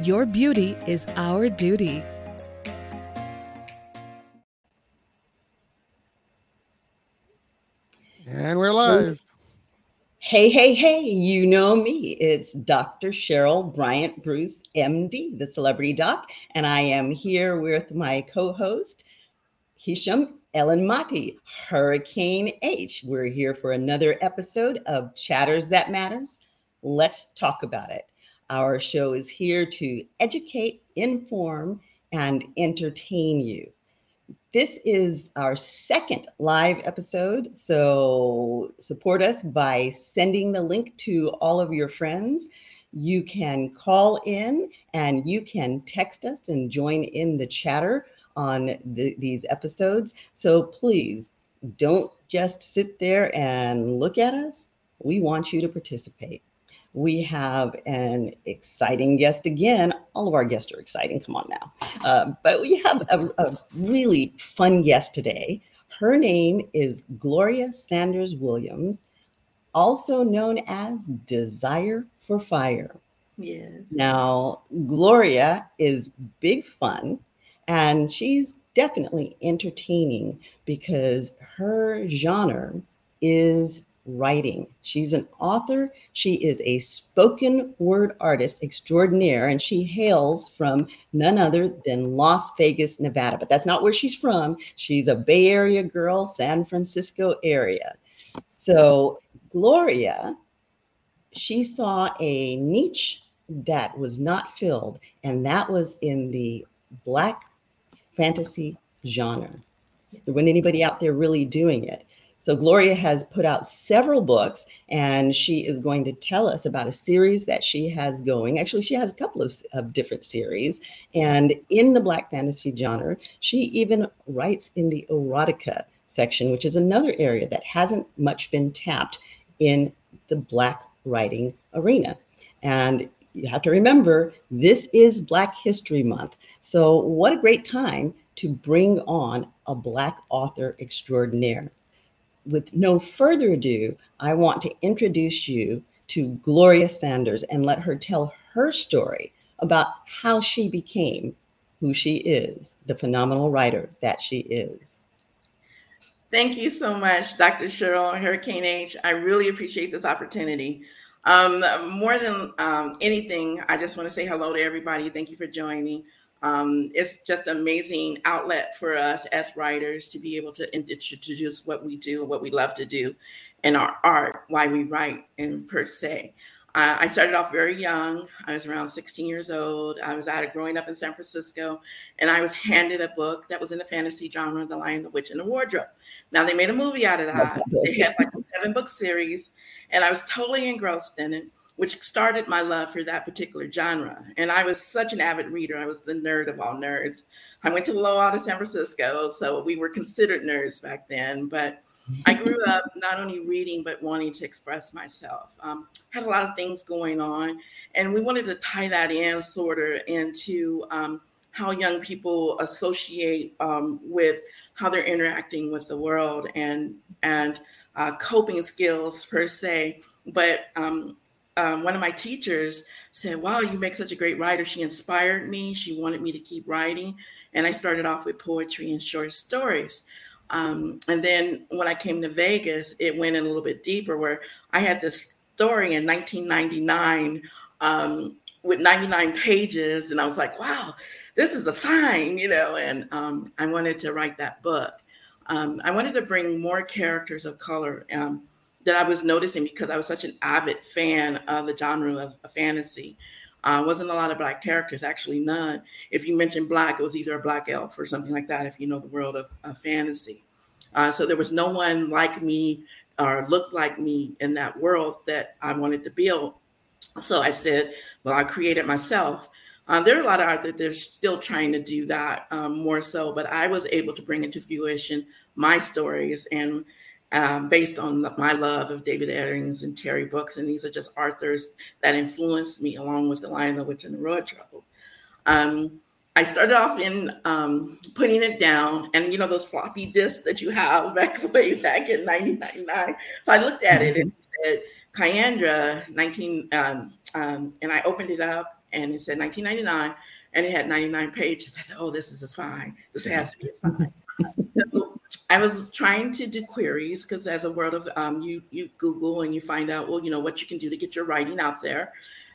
Your beauty is our duty. And we're live. Hey, hey, hey, you know me. It's Dr. Cheryl Bryant Bruce, MD, the celebrity doc. And I am here with my co host, Hisham Ellen Mati, Hurricane H. We're here for another episode of Chatters That Matters. Let's talk about it. Our show is here to educate, inform, and entertain you. This is our second live episode, so support us by sending the link to all of your friends. You can call in and you can text us and join in the chatter on the, these episodes. So please don't just sit there and look at us. We want you to participate. We have an exciting guest again. All of our guests are exciting. Come on now. Uh, but we have a, a really fun guest today. Her name is Gloria Sanders Williams, also known as Desire for Fire. Yes. Now, Gloria is big fun and she's definitely entertaining because her genre is writing. She's an author. She is a spoken word artist extraordinaire, and she hails from none other than Las Vegas, Nevada. But that's not where she's from. She's a Bay Area girl, San Francisco area. So, Gloria, she saw a niche that was not filled, and that was in the Black fantasy genre. There wasn't anybody out there really doing it. So Gloria has put out several books, and she is going to tell us about a series that she has going. Actually, she has a couple of, of different series. And in the Black fantasy genre, she even writes in the erotica section, which is another area that hasn't much been tapped in the Black writing arena. And you have to remember this is Black History Month. So, what a great time to bring on a Black author extraordinaire. With no further ado, I want to introduce you to Gloria Sanders and let her tell her story about how she became who she is, the phenomenal writer that she is. Thank you so much, Dr. Cheryl Hurricane H. I really appreciate this opportunity. Um, more than um, anything, I just want to say hello to everybody. Thank you for joining. Um, it's just an amazing outlet for us as writers to be able to introduce what we do, what we love to do, and our art, why we write, and per se. Uh, I started off very young. I was around 16 years old. I was out of growing up in San Francisco, and I was handed a book that was in the fantasy genre, The Lion, the Witch, and the Wardrobe. Now they made a movie out of that. They had like a seven book series, and I was totally engrossed in it, which started my love for that particular genre. And I was such an avid reader. I was the nerd of all nerds. I went to Lowell out of San Francisco, so we were considered nerds back then. But I grew up not only reading but wanting to express myself. Um, had a lot of things going on, and we wanted to tie that in sort of into um, how young people associate um, with how they're interacting with the world and and uh, coping skills per se. But um, um, one of my teachers said, "Wow, you make such a great writer." She inspired me. She wanted me to keep writing, and I started off with poetry and short stories. Um, and then when I came to Vegas, it went in a little bit deeper, where I had this story in 1999 um, with 99 pages, and I was like, "Wow, this is a sign," you know. And um, I wanted to write that book. Um, I wanted to bring more characters of color um, that I was noticing because I was such an avid fan of the genre of, of fantasy. Uh, wasn't a lot of black characters, actually none. If you mentioned black, it was either a black elf or something like that. If you know the world of, of fantasy, uh, so there was no one like me or looked like me in that world that I wanted to build. So I said, well, I created myself. Uh, there are a lot of art that they're still trying to do that um, more so, but I was able to bring into fruition my stories and um, based on my love of David Eddings and Terry Brooks. And these are just authors that influenced me along with The Lion, the Witch, and the Wardrobe. Um, I started off in um, putting it down, and you know those floppy disks that you have back way back in 1999. So I looked at it and said Kyandra 19, um, um, and I opened it up and it said 1999, and it had 99 pages. I said, "Oh, this is a sign. This has to be a sign." so I was trying to do queries because, as a world of um, you, you Google and you find out, well, you know what you can do to get your writing out there.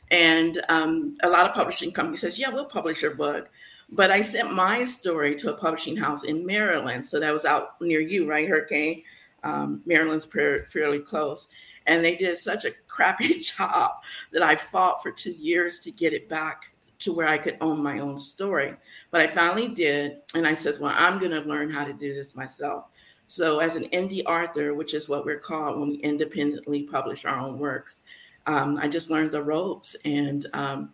And um, a lot of publishing companies says, "Yeah, we'll publish your book." But I sent my story to a publishing house in Maryland. So that was out near you, right, Hurricane? Um, Maryland's fairly close. And they did such a crappy job that I fought for two years to get it back to where I could own my own story. But I finally did. And I says, well, I'm going to learn how to do this myself. So, as an indie author, which is what we're called when we independently publish our own works, um, I just learned the ropes. And um,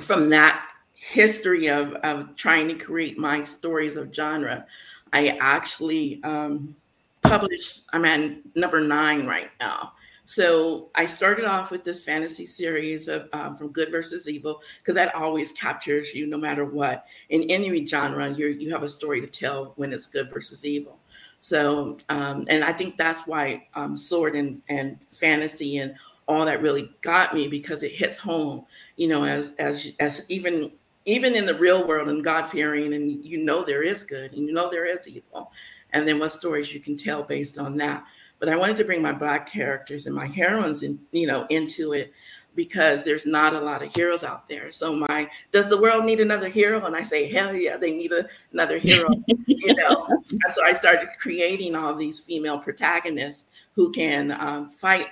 from that history of, of trying to create my stories of genre, I actually um, published, I'm at number nine right now. So I started off with this fantasy series of um, from good versus evil because that always captures you no matter what. In any genre, you you have a story to tell when it's good versus evil. So um, and I think that's why um, sword and and fantasy and all that really got me because it hits home. You know, as as as even even in the real world and God fearing, and you know there is good and you know there is evil, and then what stories you can tell based on that. But I wanted to bring my black characters and my heroines, in, you know, into it because there's not a lot of heroes out there. So my does the world need another hero? And I say, hell yeah, they need a, another hero. you know, so I started creating all these female protagonists who can um, fight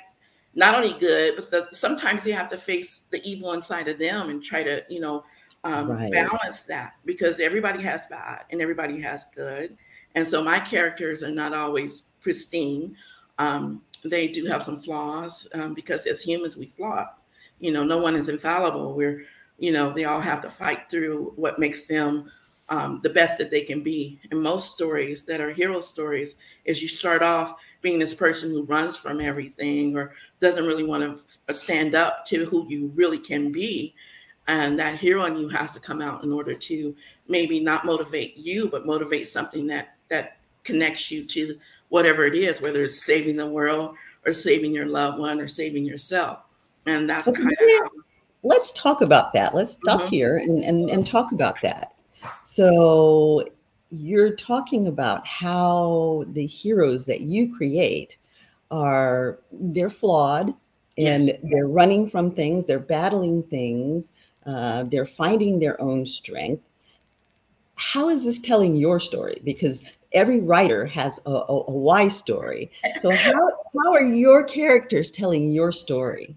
not only good, but the, sometimes they have to face the evil inside of them and try to, you know, um, right. balance that because everybody has bad and everybody has good. And so my characters are not always pristine. Um, they do have some flaws um, because as humans, we flaw. You know, no one is infallible. We're, you know, they all have to fight through what makes them um, the best that they can be. And most stories that are hero stories is you start off being this person who runs from everything or doesn't really want to stand up to who you really can be and that hero in you has to come out in order to maybe not motivate you but motivate something that that connects you to whatever it is whether it's saving the world or saving your loved one or saving yourself and that's okay. kind of let's talk about that let's stop mm-hmm. here and, and and talk about that so you're talking about how the heroes that you create are they're flawed and yes. they're running from things they're battling things uh, they're finding their own strength. How is this telling your story? Because every writer has a, a, a why story. So how, how are your characters telling your story?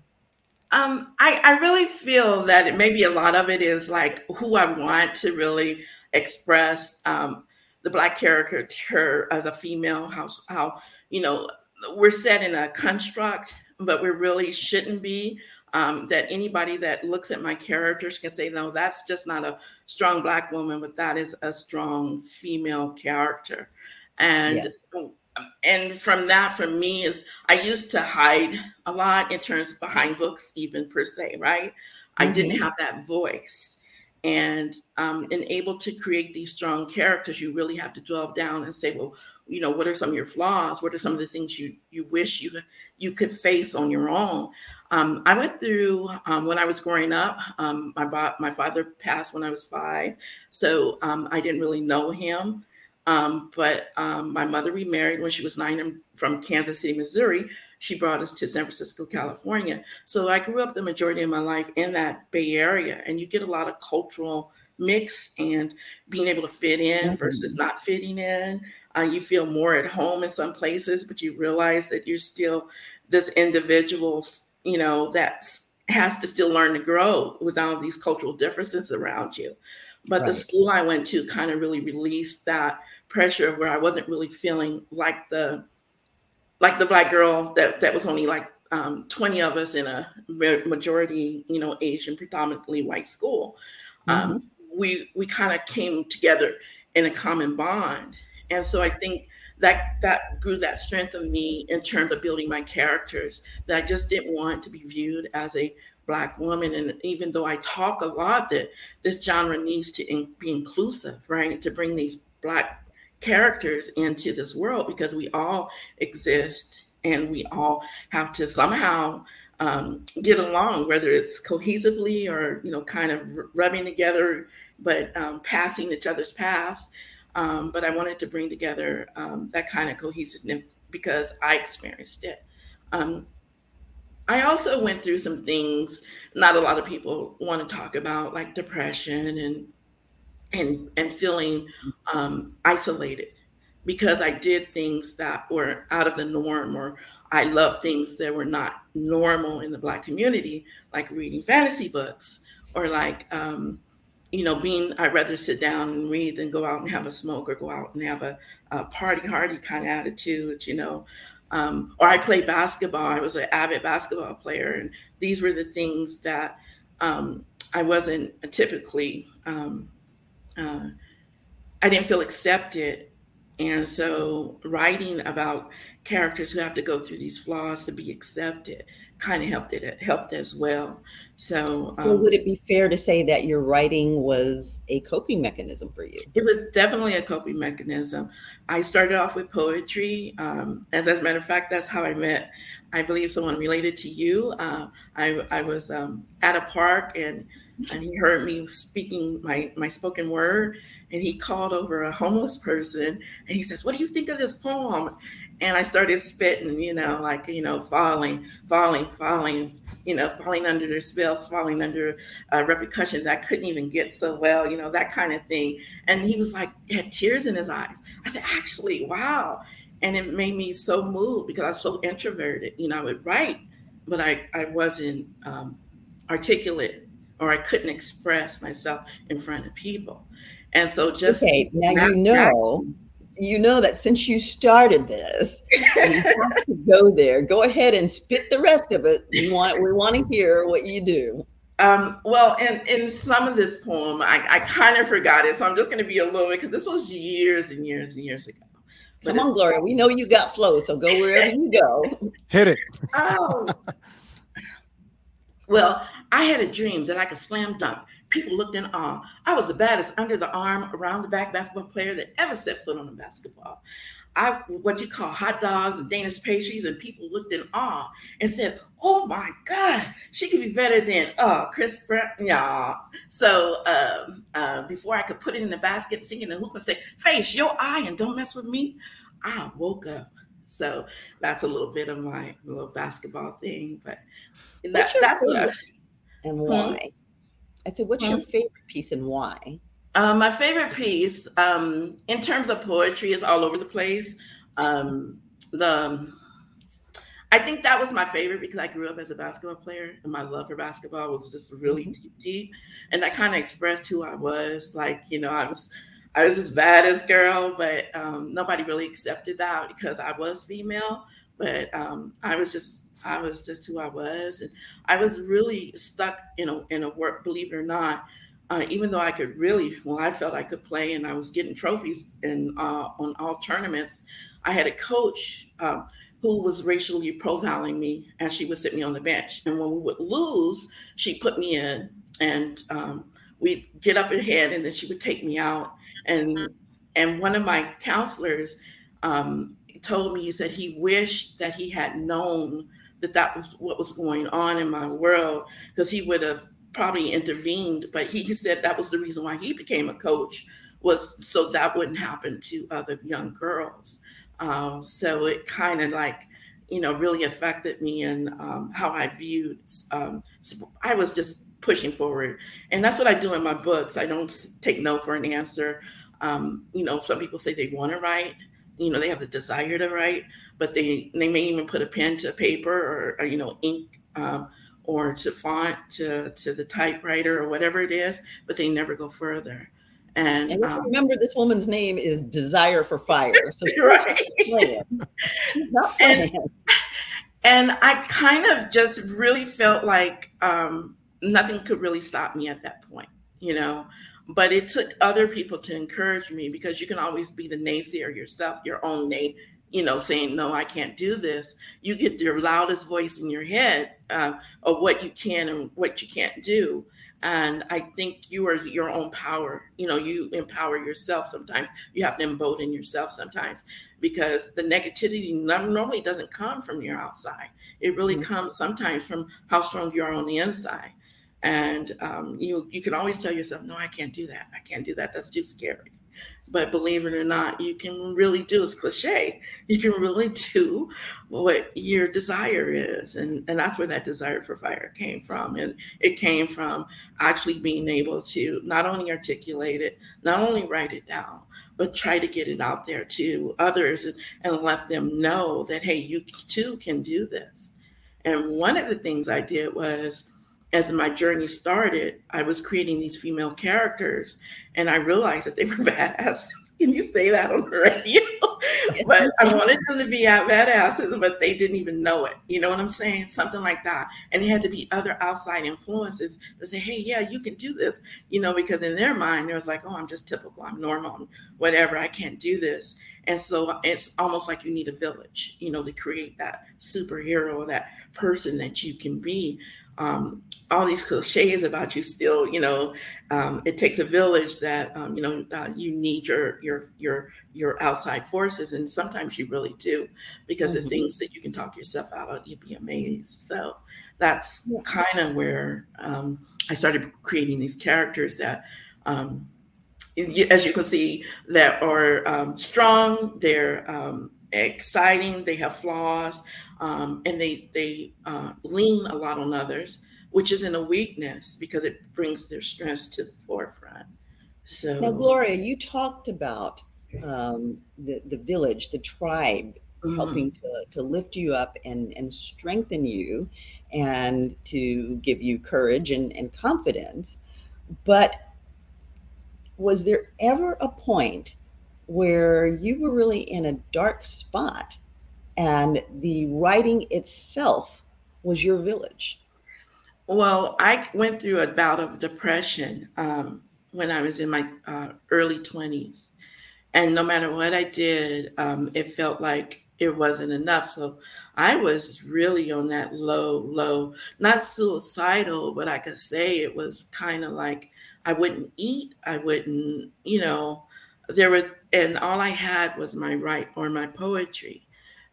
Um, I, I really feel that maybe a lot of it is like who I want to really express um, the black character as a female. How how you know we're set in a construct, but we really shouldn't be um, that anybody that looks at my characters can say, no, that's just not a strong black woman, but that is a strong female character. And yeah. and from that, for me, is I used to hide a lot in terms behind books, even per se, right? Mm-hmm. I didn't mm-hmm. have that voice. And um, and able to create these strong characters, you really have to delve down and say, well, you know, what are some of your flaws? What are some of the things you you wish you you could face on your own? Um, I went through um, when I was growing up. Um, my my father passed when I was five, so um, I didn't really know him. Um, but um, my mother remarried when she was nine and from Kansas City, Missouri. She brought us to San Francisco, California. So I grew up the majority of my life in that Bay Area, and you get a lot of cultural mix and being able to fit in mm-hmm. versus not fitting in. Uh, you feel more at home in some places, but you realize that you're still this individual you know, that has to still learn to grow with all these cultural differences around you. But right. the school I went to kind of really released that pressure where I wasn't really feeling like the like the black girl that that was only like um, 20 of us in a majority, you know, Asian, predominantly white school. um, mm-hmm. we we kind of came together in a common bond. And so I think that that grew that strength of me in terms of building my characters that I just didn't want to be viewed as a black woman. And even though I talk a lot that this genre needs to in, be inclusive right? To bring these black characters into this world because we all exist and we all have to somehow um, get along whether it's cohesively or you know kind of rubbing together but um, passing each other's paths um, but I wanted to bring together um, that kind of cohesiveness because I experienced it. Um, I also went through some things not a lot of people want to talk about, like depression and and and feeling um, isolated because I did things that were out of the norm or I love things that were not normal in the Black community, like reading fantasy books or like um, you know, being, I'd rather sit down and read than go out and have a smoke or go out and have a, a party hardy kind of attitude, you know. Um, or I played basketball. I was an avid basketball player, and these were the things that um, I wasn't typically. Um, uh, I didn't feel accepted, and so writing about characters who have to go through these flaws to be accepted kind of helped it helped as well. So, so um, would it be fair to say that your writing was a coping mechanism for you? It was definitely a coping mechanism. I started off with poetry. Um, as, as a matter of fact, that's how I met, I believe, someone related to you. Uh, I, I was um, at a park and and he heard me speaking my my spoken word and he called over a homeless person and he says what do you think of this poem and i started spitting you know like you know falling falling falling you know falling under their spells falling under uh, repercussions i couldn't even get so well you know that kind of thing. And he was like he had tears in his eyes. I said actually wow. And it made me so moved because i was so introverted you know i would write but i i wasn't um, articulate or I couldn't express myself in front of people. And so just okay, now you know you know that since you started this, you have to go there. Go ahead and spit the rest of it. We want we want to hear what you do. Um, well, in, in some of this poem, I, I kind of forgot it, so I'm just going to be a little bit because this was years and years and years ago. But Come on, Gloria. We know you got flow, so go wherever you go. Hit it. Oh. Well, I had a dream that I could slam dunk. People looked in awe. I was the baddest under the arm, around the back basketball player that ever set foot on a basketball. I what you call hot dogs and Danish pastries, and people looked in awe and said, "Oh my God, she could be better than uh Chris Brown." Yeah. So um, uh, before I could put it in the basket, sing in the hoop and say, "Face your eye and don't mess with me," I woke up. So that's a little bit of my little basketball thing, but that, that's what I, and why? Hmm? I said, what's your favorite piece and why? Uh, my favorite piece, um, in terms of poetry, is all over the place. Um, the I think that was my favorite because I grew up as a basketball player, and my love for basketball was just really mm-hmm. deep, deep, and that kind of expressed who I was. Like, you know, I was I was this baddest girl, but um, nobody really accepted that because I was female. But um, I was just I was just who I was, and I was really stuck in a in a work. Believe it or not, uh, even though I could really, well, I felt I could play, and I was getting trophies in uh, on all tournaments. I had a coach um, who was racially profiling me, and she would sit me on the bench. And when we would lose, she put me in, and um, we'd get up ahead, and then she would take me out. And and one of my counselors um, told me he said he wished that he had known that that was what was going on in my world because he would have probably intervened but he, said that was the reason why he became a coach was so that wouldn't happen to other young girls. Um, so it kind of like you know really affected me and um, how i viewed um, i was just pushing forward. And that's what i do in my books. I don't take no for an answer. Um, you know some people say they want to write you know they have the desire to write but they they may even put a pen to paper or, or you know ink um, or to font to to the typewriter or whatever it is but they never go further and, and um, remember this woman's name is desire for fire so right. and, and i kind of just really felt like um, nothing could really stop me at that point you know. But it took other people to encourage me because you can always be the naysayer yourself, your own nay, you know, saying, no, I can't do this. You get your loudest voice in your head uh, of what you can and what you can't do. And I think you are your own power. You know, you empower yourself sometimes. You have to embolden yourself sometimes because the negativity normally doesn't come from your outside. It really mm-hmm. comes sometimes from how strong you are on the inside. And um, you you can always tell yourself, no, I can't do that. I can't do that. That's too scary. But believe it or not, you can really do, it's cliche, you can really do what your desire is. And, and that's where that desire for fire came from. And it came from actually being able to not only articulate it, not only write it down, but try to get it out there to others and, and let them know that, hey, you too can do this. And one of the things I did was, as my journey started, I was creating these female characters and I realized that they were badass. Can you say that on the radio? but I wanted them to be badasses, but they didn't even know it. You know what I'm saying? Something like that. And it had to be other outside influences to say, hey, yeah, you can do this. You know, because in their mind, it was like, oh, I'm just typical, I'm normal, I'm whatever, I can't do this. And so it's almost like you need a village, you know, to create that superhero, that person that you can be um, all these cliches about you still you know um, it takes a village that um, you know uh, you need your your your your outside forces and sometimes you really do because mm-hmm. the things that you can talk yourself out of you'd be amazed so that's kind of where um, i started creating these characters that um, as you can see that are um, strong they're um, exciting they have flaws um, and they they uh, lean a lot on others, which isn't a weakness because it brings their strengths to the forefront. So now, Gloria, you talked about um, the the village, the tribe, mm-hmm. helping to to lift you up and and strengthen you, and to give you courage and, and confidence. But was there ever a point where you were really in a dark spot and the writing itself was your village. Well, I went through a bout of depression um, when I was in my uh, early 20s. And no matter what I did, um, it felt like it wasn't enough. So I was really on that low, low, not suicidal, but I could say it was kind of like I wouldn't eat. I wouldn't, you know, there was, and all I had was my write or my poetry.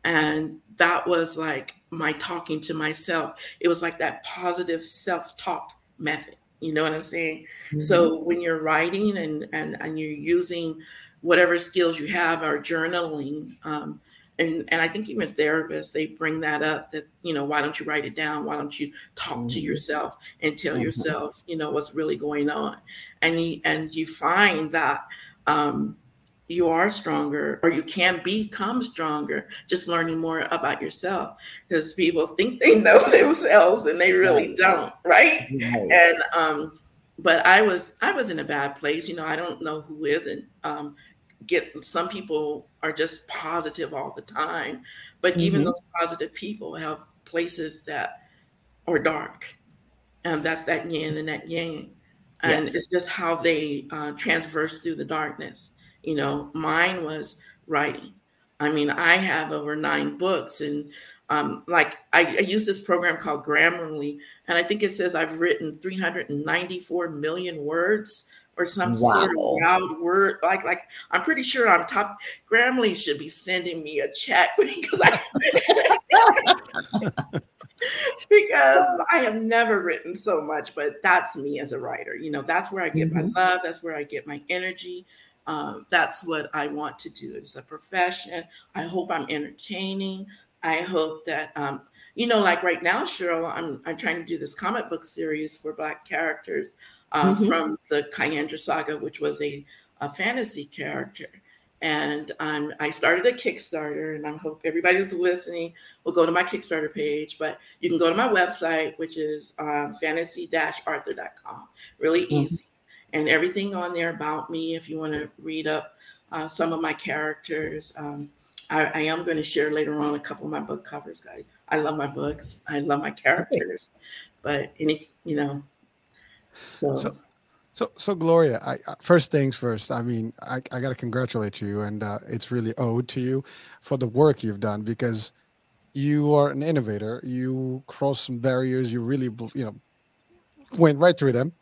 And that was like my talking to myself. It was like that positive self talk method. You know what I'm saying? Mm-hmm. So when you're writing and, and, and you're using whatever skills you have or journaling, um, and, and I think even therapists, they bring that up that, you know, why don't you write it down? Why don't you talk mm-hmm. to yourself and tell mm-hmm. yourself, you know, what's really going on? And you, and you find that um, you are stronger or you can become stronger just learning more about yourself because people think they know themselves and they really right. don't right? right and um but i was i was in a bad place you know i don't know who isn't um get some people are just positive all the time but mm-hmm. even those positive people have places that are dark and that's that yin and that yang and yes. it's just how they uh, transverse through the darkness you know, mine was writing. I mean, I have over nine books, and um, like I, I use this program called Grammarly, and I think it says I've written 394 million words or some wow. sort of loud word. Like, like I'm pretty sure I'm top. Grammarly should be sending me a check because I because I have never written so much. But that's me as a writer. You know, that's where I get mm-hmm. my love. That's where I get my energy. Um, that's what I want to do. It's a profession. I hope I'm entertaining. I hope that um, you know, like right now, Cheryl, I'm I'm trying to do this comic book series for Black characters uh, mm-hmm. from the Kyandra saga, which was a, a fantasy character. And um, I started a Kickstarter, and I hope everybody's listening will go to my Kickstarter page. But you can go to my website, which is um, fantasy-author.com. Really mm-hmm. And everything on there about me. If you want to read up uh, some of my characters, um, I, I, am going to share later on a couple of my book covers, guys. I love my books. I love my characters, but any, you know, so. so So, so Gloria, I, first things first. I mean, I, I got to congratulate you, and uh, it's really owed to you for the work you've done because you are an innovator. You crossed some barriers. You really, you know, went right through them,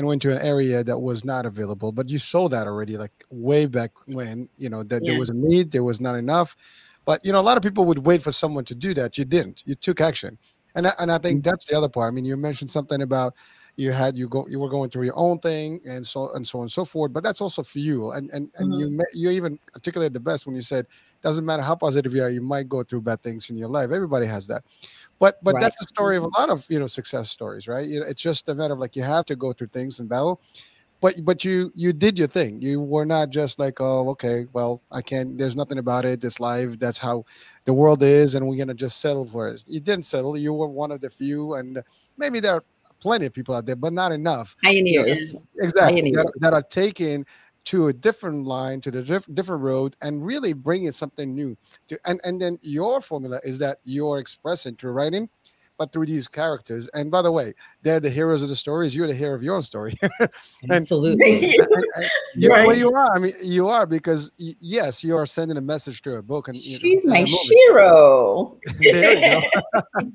and went to an area that was not available. But you saw that already, like way back when. You know that yeah. there was a need, there was not enough. But you know, a lot of people would wait for someone to do that. You didn't. You took action, and I, and I think mm-hmm. that's the other part. I mean, you mentioned something about you had you go you were going through your own thing and so and so on and so forth but that's also for you and and and mm-hmm. you you even articulated the best when you said doesn't matter how positive you are you might go through bad things in your life everybody has that but but right. that's the story of a lot of you know success stories right you know, it's just a matter of like you have to go through things in battle but but you you did your thing you were not just like oh okay well i can't there's nothing about it It's life that's how the world is and we're gonna just settle for it you didn't settle you were one of the few and maybe there are plenty of people out there, but not enough. Pioneers. Exactly. Pioneers. That, that, are taken to a different line, to the diff- different road, and really bringing something new. To and and then your formula is that you're expressing through writing but through these characters. And by the way, they're the heroes of the stories. You're the hero of your own story. and, Absolutely. And, and you're right. you are. I mean, you are because yes, you are sending a message to a book. And she's know, my hero. there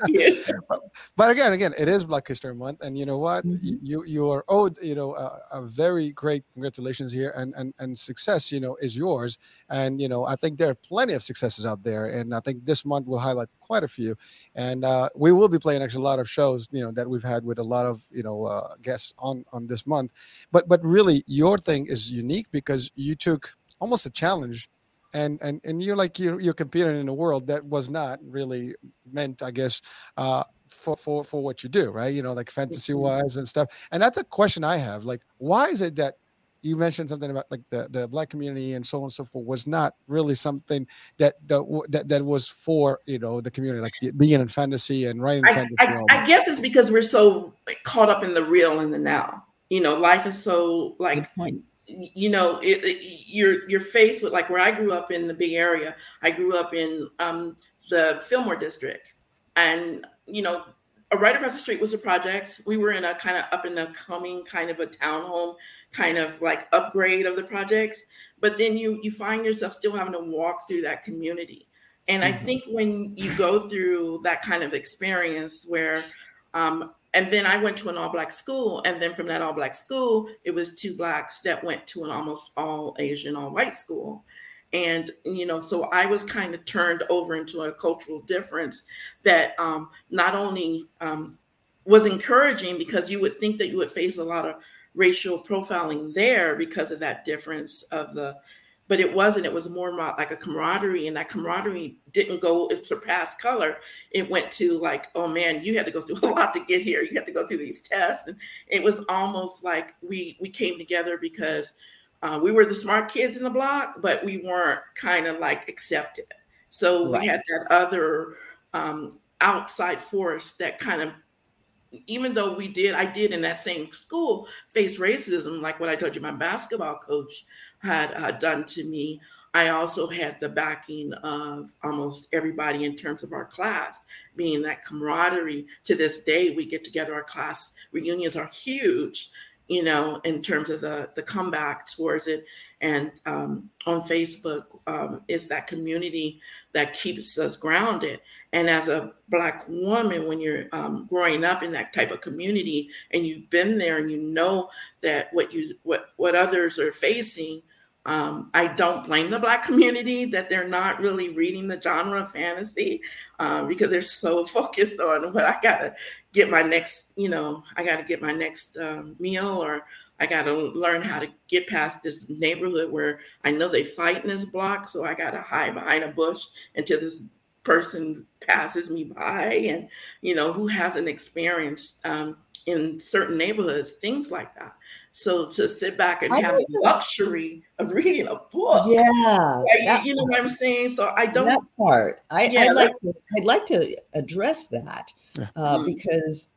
you go. but, but, again, again, it is Black History Month, and you know what? Mm-hmm. You you are owed. You know, a, a very great congratulations here, and and and success. You know, is yours. And you know, I think there are plenty of successes out there, and I think this month will highlight quite a few. And uh, we will be playing actually a lot of shows, you know, that we've had with a lot of you know uh, guests on on this month. But but really, your thing is unique because you took almost a challenge and and and you're like you're, you're competing in a world that was not really meant i guess uh for for for what you do right you know like fantasy wise and stuff and that's a question i have like why is it that you mentioned something about like the, the black community and so on and so forth was not really something that that, that was for you know the community like being in fantasy and writing I, fantasy I, I, guess it's because we're so caught up in the real and the now. You know life is so like you know it, it, you're you're faced with like where i grew up in the Bay Area i grew up in um, the fillmore district. And you know right across the street was the projects. We were in a kind of up in the coming kind of a townhome kind of like upgrade of the projects. But then you you find yourself still having to walk through that community. And I mm-hmm. think when you go through that kind of experience where um, and then I went to an all black school. And then from that all black school, it was two blacks that went to an almost all Asian, all white school and you know so i was kind of turned over into a cultural difference that um, not only um, was encouraging because you would think that you would face a lot of racial profiling there because of that difference of the but it wasn't it was more like a camaraderie and that camaraderie didn't go it surpassed color it went to like oh man you had to go through a lot to get here you had to go through these tests and it was almost like we we came together because uh, we were the smart kids in the block, but we weren't kind of like accepted. So right. we had that other um, outside force that kind of, even though we did, I did in that same school face racism, like what I told you, my basketball coach had uh, done to me. I also had the backing of almost everybody in terms of our class, being that camaraderie. To this day, we get together, our class reunions are huge you know, in terms of the, the comeback towards it. And um, on Facebook, um, it's that community that keeps us grounded. And as a Black woman, when you're um, growing up in that type of community and you've been there and you know that what you what what others are facing, um, I don't blame the Black community that they're not really reading the genre of fantasy um, because they're so focused on what I gotta get my next, you know, I gotta get my next um, meal or I gotta learn how to get past this neighborhood where I know they fight in this block, so I gotta hide behind a bush until this person passes me by, and you know who hasn't experienced um, in certain neighborhoods things like that. So to sit back and I have the luxury of reading a book, yeah, right? you know what I'm saying. So I don't that part. I, yeah, I'd like to, I'd like to address that yeah. uh, mm-hmm. because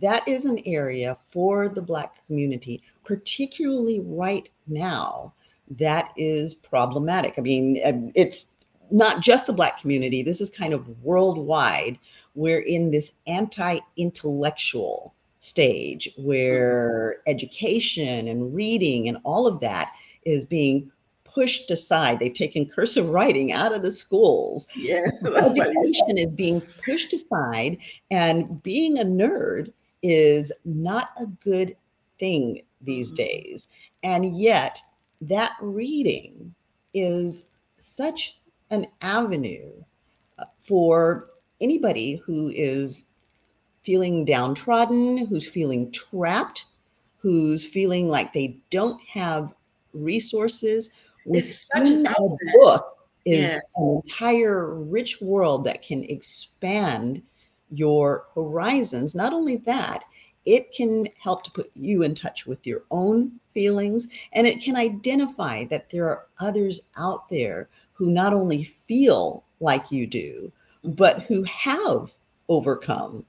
that is an area for the Black community, particularly right now, that is problematic. I mean, um, it's not just the Black community. This is kind of worldwide. We're in this anti-intellectual stage where education and reading and all of that is being pushed aside. They've taken cursive writing out of the schools. Yes. Education is being pushed aside, and being a nerd is not a good thing these mm-hmm. days. And yet, that reading is such an avenue uh, for anybody who is feeling downtrodden, who's feeling trapped, who's feeling like they don't have resources. Within a book is yeah. an entire rich world that can expand your horizons. Not only that, it can help to put you in touch with your own feelings and it can identify that there are others out there who not only feel like you do, but who have overcome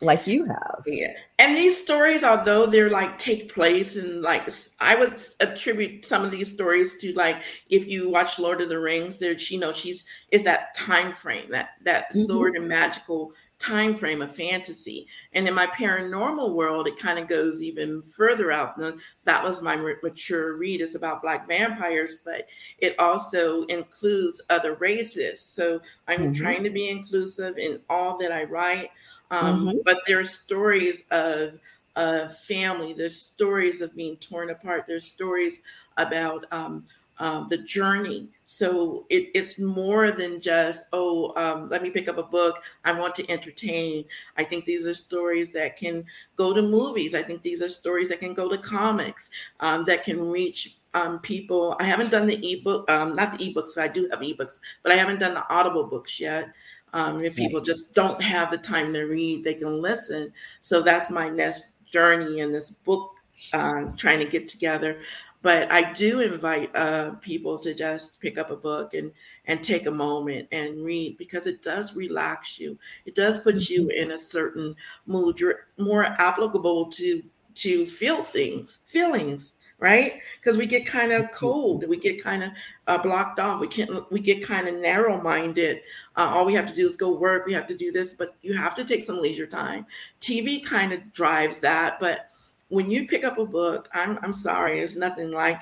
like you have. Yeah. And these stories, although they're like take place and like I would attribute some of these stories to like if you watch Lord of the Rings, there you know she's is that time frame, that that mm-hmm. sword and magical time frame of fantasy. And in my paranormal world, it kind of goes even further out. And that was my mature read is about black vampires, but it also includes other races. So I'm mm-hmm. trying to be inclusive in all that I write. Um, mm-hmm. But there are stories of of family. There's stories of being torn apart. There's stories about um, um, the journey. So it, it's more than just, oh, um, let me pick up a book. I want to entertain. I think these are stories that can go to movies. I think these are stories that can go to comics, um, that can reach um, people. I haven't done the ebook, um, not the ebooks, I do have ebooks, but I haven't done the audible books yet. Um, if people just don't have the time to read, they can listen. So that's my next journey in this book, uh, trying to get together but I do invite uh, people to just pick up a book and and take a moment and read because it does relax you. It does put you mm-hmm. in a certain mood. You're more applicable to to feel things, feelings, right? Because we get kind of mm-hmm. cold, we get kind of uh, blocked off. We can't. We get kind of narrow minded. Uh, all we have to do is go work. We have to do this, but you have to take some leisure time. TV kind of drives that, but when you pick up a book, I'm, I'm sorry, it's nothing like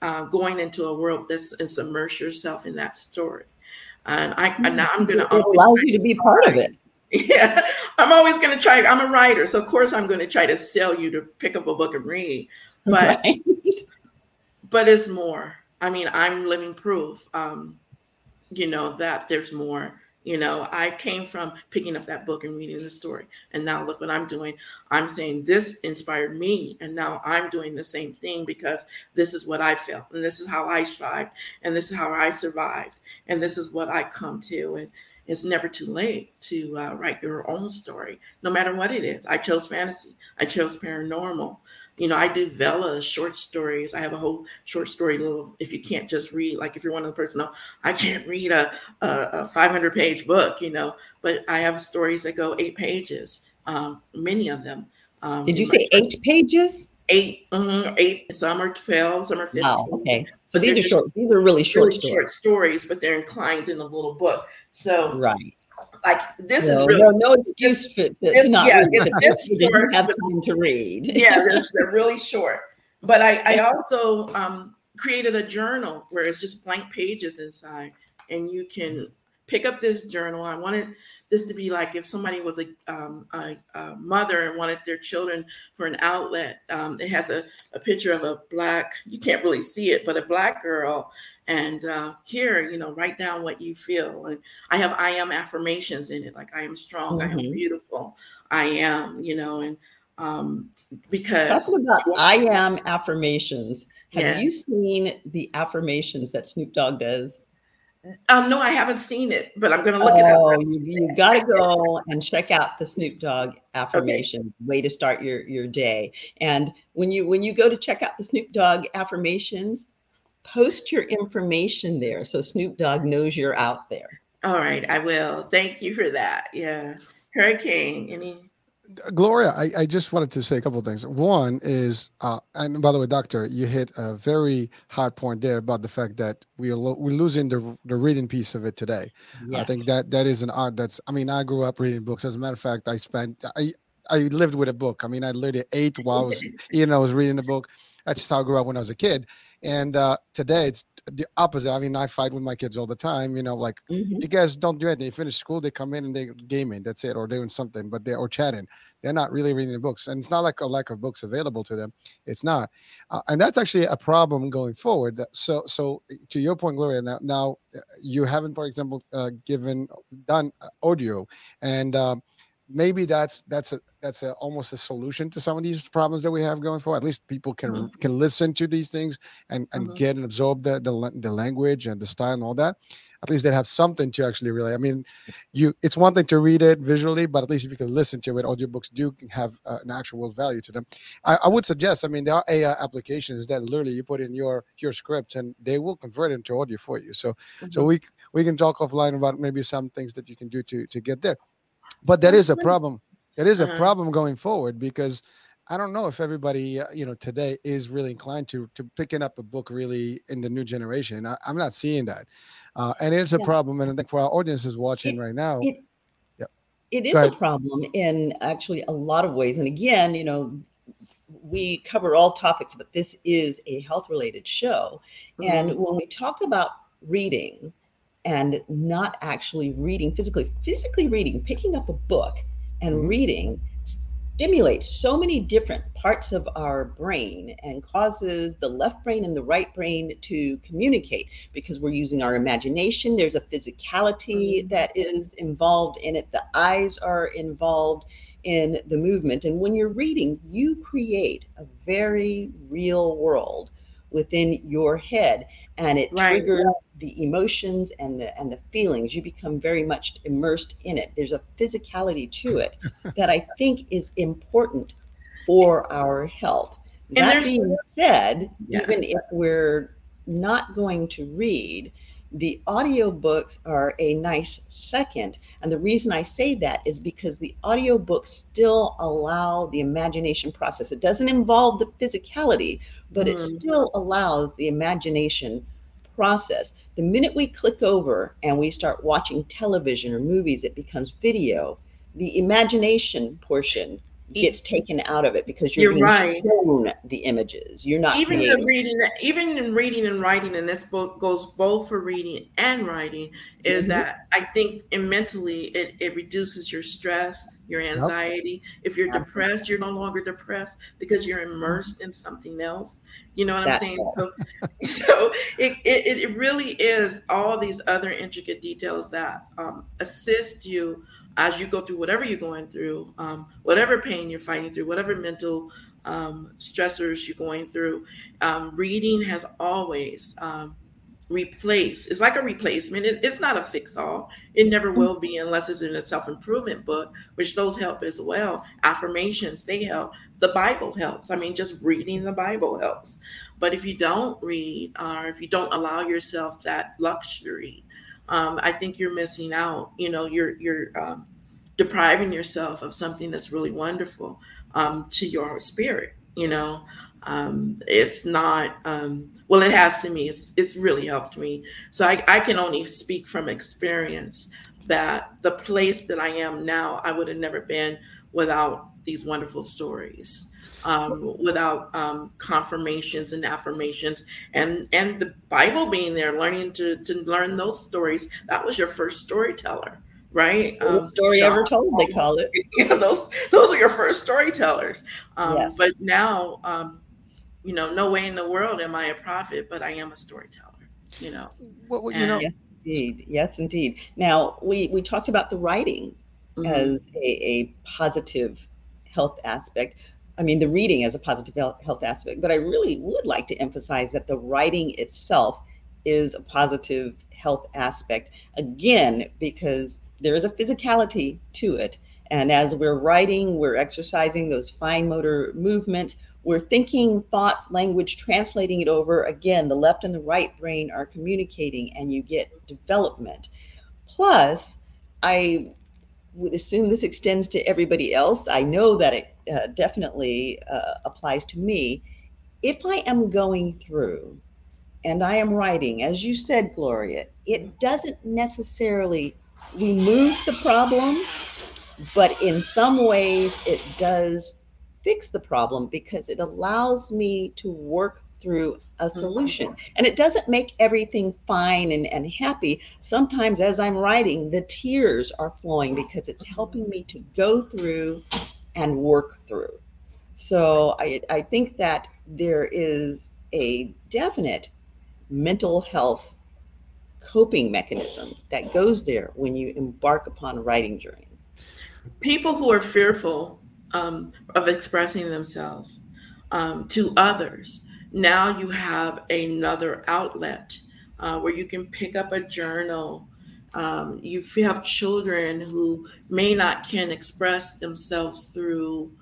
uh, going into a world that's and submerge yourself in that story. And I and now I'm going to allow you to be part of it. Yeah, I'm always going to try. I'm a writer, so of course I'm going to try to sell you to pick up a book and read. But right. but it's more. I mean, I'm living proof. Um, you know that there's more you know, I came from picking up that book and reading the story. And now look what I'm doing. I'm saying this inspired me. And now I'm doing the same thing because this is what I felt. And this is how I strived. And this is how I survived. And this is what I come to. And it's never too late to uh, write your own story, no matter what it is. I chose fantasy, I chose paranormal, you know, I do Vela short stories. I have a whole short story little. If you can't just read, like if you're one of the person, no, I can't read a, a, a 500 page book, you know, but I have stories that go eight pages. Um, many of them. Um, Did you say eight pages? Eight, mm-hmm, eight. Some are 12, some are 15. Oh, okay. So these are short. These are really short really stories. short stories, but they're inclined in a little book. So right like this no, is really no, no excuse for this, not yeah, read. this short, have time to read. yeah, they're, they're really short. But I, I also um, created a journal where it's just blank pages inside, and you can pick up this journal. I wanted this to be like if somebody was a, um, a, a mother and wanted their children for an outlet. Um, it has a, a picture of a black, you can't really see it, but a black girl and uh, here you know write down what you feel and i have i am affirmations in it like i am strong mm-hmm. i am mm-hmm. beautiful i am you know and um because talking about i am affirmations have yeah. you seen the affirmations that snoop dogg does um, no, I haven't seen it, but I'm going to look oh, it up. Oh, you, you got to go and check out the Snoop Dogg affirmations. Okay. Way to start your your day. And when you when you go to check out the Snoop Dogg affirmations, post your information there so Snoop Dogg knows you're out there. All right, I will. Thank you for that. Yeah. Hurricane, any Gloria, I, I, just wanted to say a couple of things. One is, uh, and by the way, Doctor, you hit a very hard point there about the fact that we are lo- we're losing the the reading piece of it today. Yeah. I think that that is an art that's. I mean, I grew up reading books. As a matter of fact, I spent I I lived with a book. I mean, I literally ate while I was, know, I was reading the book. That's just how I grew up when I was a kid. And uh, today it's the opposite. I mean, I fight with my kids all the time. You know, like mm-hmm. you guys don't do anything. They finish school, they come in and they gaming. That's it, or doing something, but they or chatting. They're not really reading the books, and it's not like a lack of books available to them. It's not, uh, and that's actually a problem going forward. So, so to your point, Gloria. Now, now uh, you haven't, for example, uh, given done uh, audio, and um, maybe that's that's a that's a almost a solution to some of these problems that we have going forward. At least people can mm-hmm. can listen to these things and and mm-hmm. get and absorb the, the the language and the style and all that. At least they have something to actually really. I mean, you it's one thing to read it visually, but at least if you can listen to it, audiobooks do have uh, an actual value to them. I, I, would suggest. I mean, there are AI applications that literally you put in your your scripts and they will convert it into audio for you. So mm-hmm. so we we can talk offline about maybe some things that you can do to to get there. But that is a problem. It is a uh-huh. problem going forward because I don't know if everybody, uh, you know, today is really inclined to to picking up a book really in the new generation. I, am not seeing that, uh, and it's a yeah. problem. And I think for our audiences watching it, right now, it, yeah, it is a problem in actually a lot of ways. And again, you know, we cover all topics, but this is a health related show. Mm-hmm. And when we talk about reading, and not actually reading physically. Physically reading, picking up a book and mm-hmm. reading stimulates so many different parts of our brain and causes the left brain and the right brain to communicate because we're using our imagination. There's a physicality mm-hmm. that is involved in it, the eyes are involved in the movement. And when you're reading, you create a very real world within your head and it right. triggers the emotions and the and the feelings you become very much immersed in it there's a physicality to it that i think is important for our health and that being said yeah. even if we're not going to read the audiobooks are a nice second and the reason i say that is because the audiobooks still allow the imagination process it doesn't involve the physicality but mm. it still allows the imagination process. The minute we click over and we start watching television or movies, it becomes video. The imagination portion gets taken out of it because you're, you're being right. shown the images. You're not even in reading, even in reading and writing, and this book goes both for reading and writing. Is mm-hmm. that I think in mentally it, it reduces your stress, your anxiety. Yep. If you're depressed, you're no longer depressed because you're immersed in something else. You know what That's I'm saying? So, so it, it it really is all these other intricate details that um, assist you as you go through whatever you're going through, um, whatever pain you're fighting through, whatever mental um, stressors you're going through, um, reading has always um, replaced. It's like a replacement. It, it's not a fix all. It never will be unless it's in a self improvement book, which those help as well. Affirmations they help. The Bible helps. I mean, just reading the Bible helps. But if you don't read, or if you don't allow yourself that luxury um, I think you're missing out. You know, you're you're um, depriving yourself of something that's really wonderful um, to your spirit. You know, um, it's not um, well. It has to me. It's it's really helped me. So I, I can only speak from experience that the place that I am now, I would have never been without these wonderful stories um, without um, confirmations and affirmations and and the bible being there learning to to learn those stories that was your first storyteller right? Um, story ever told they call it. Yeah those those are your first storytellers. Um, yes. but now um, you know no way in the world am i a prophet but i am a storyteller you know? Well, well you know yes indeed. Yes indeed. Now we we talked about the writing mm-hmm. as a, a positive health aspect. I mean, the reading as a positive health aspect, but I really would like to emphasize that the writing itself is a positive health aspect. Again, because there is a physicality to it. And as we're writing, we're exercising those fine motor movements. We're thinking thoughts, language, translating it over. Again, the left and the right brain are communicating, and you get development. Plus, I would assume this extends to everybody else. I know that it uh, definitely uh, applies to me. If I am going through and I am writing, as you said, Gloria, it doesn't necessarily remove the problem, but in some ways, it does fix the problem because it allows me to work through a mm-hmm. solution. And it doesn't make everything fine and, and happy. Sometimes, as I'm writing, the tears are flowing because it's helping me to go through and work through. So I, I think that there is a definite mental health coping mechanism that goes there when you embark upon a writing journey. People who are fearful um, of expressing themselves um, to others now you have another outlet uh, where you can pick up a journal. Um, you have children who may not can express themselves through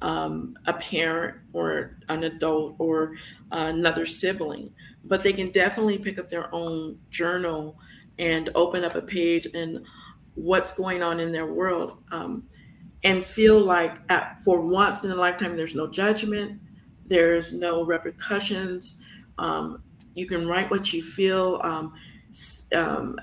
um, a parent or an adult or another sibling, but they can definitely pick up their own journal and open up a page and what's going on in their world um, and feel like at, for once in a lifetime there's no judgment there's no repercussions. Um, you can write what you feel. Um, um,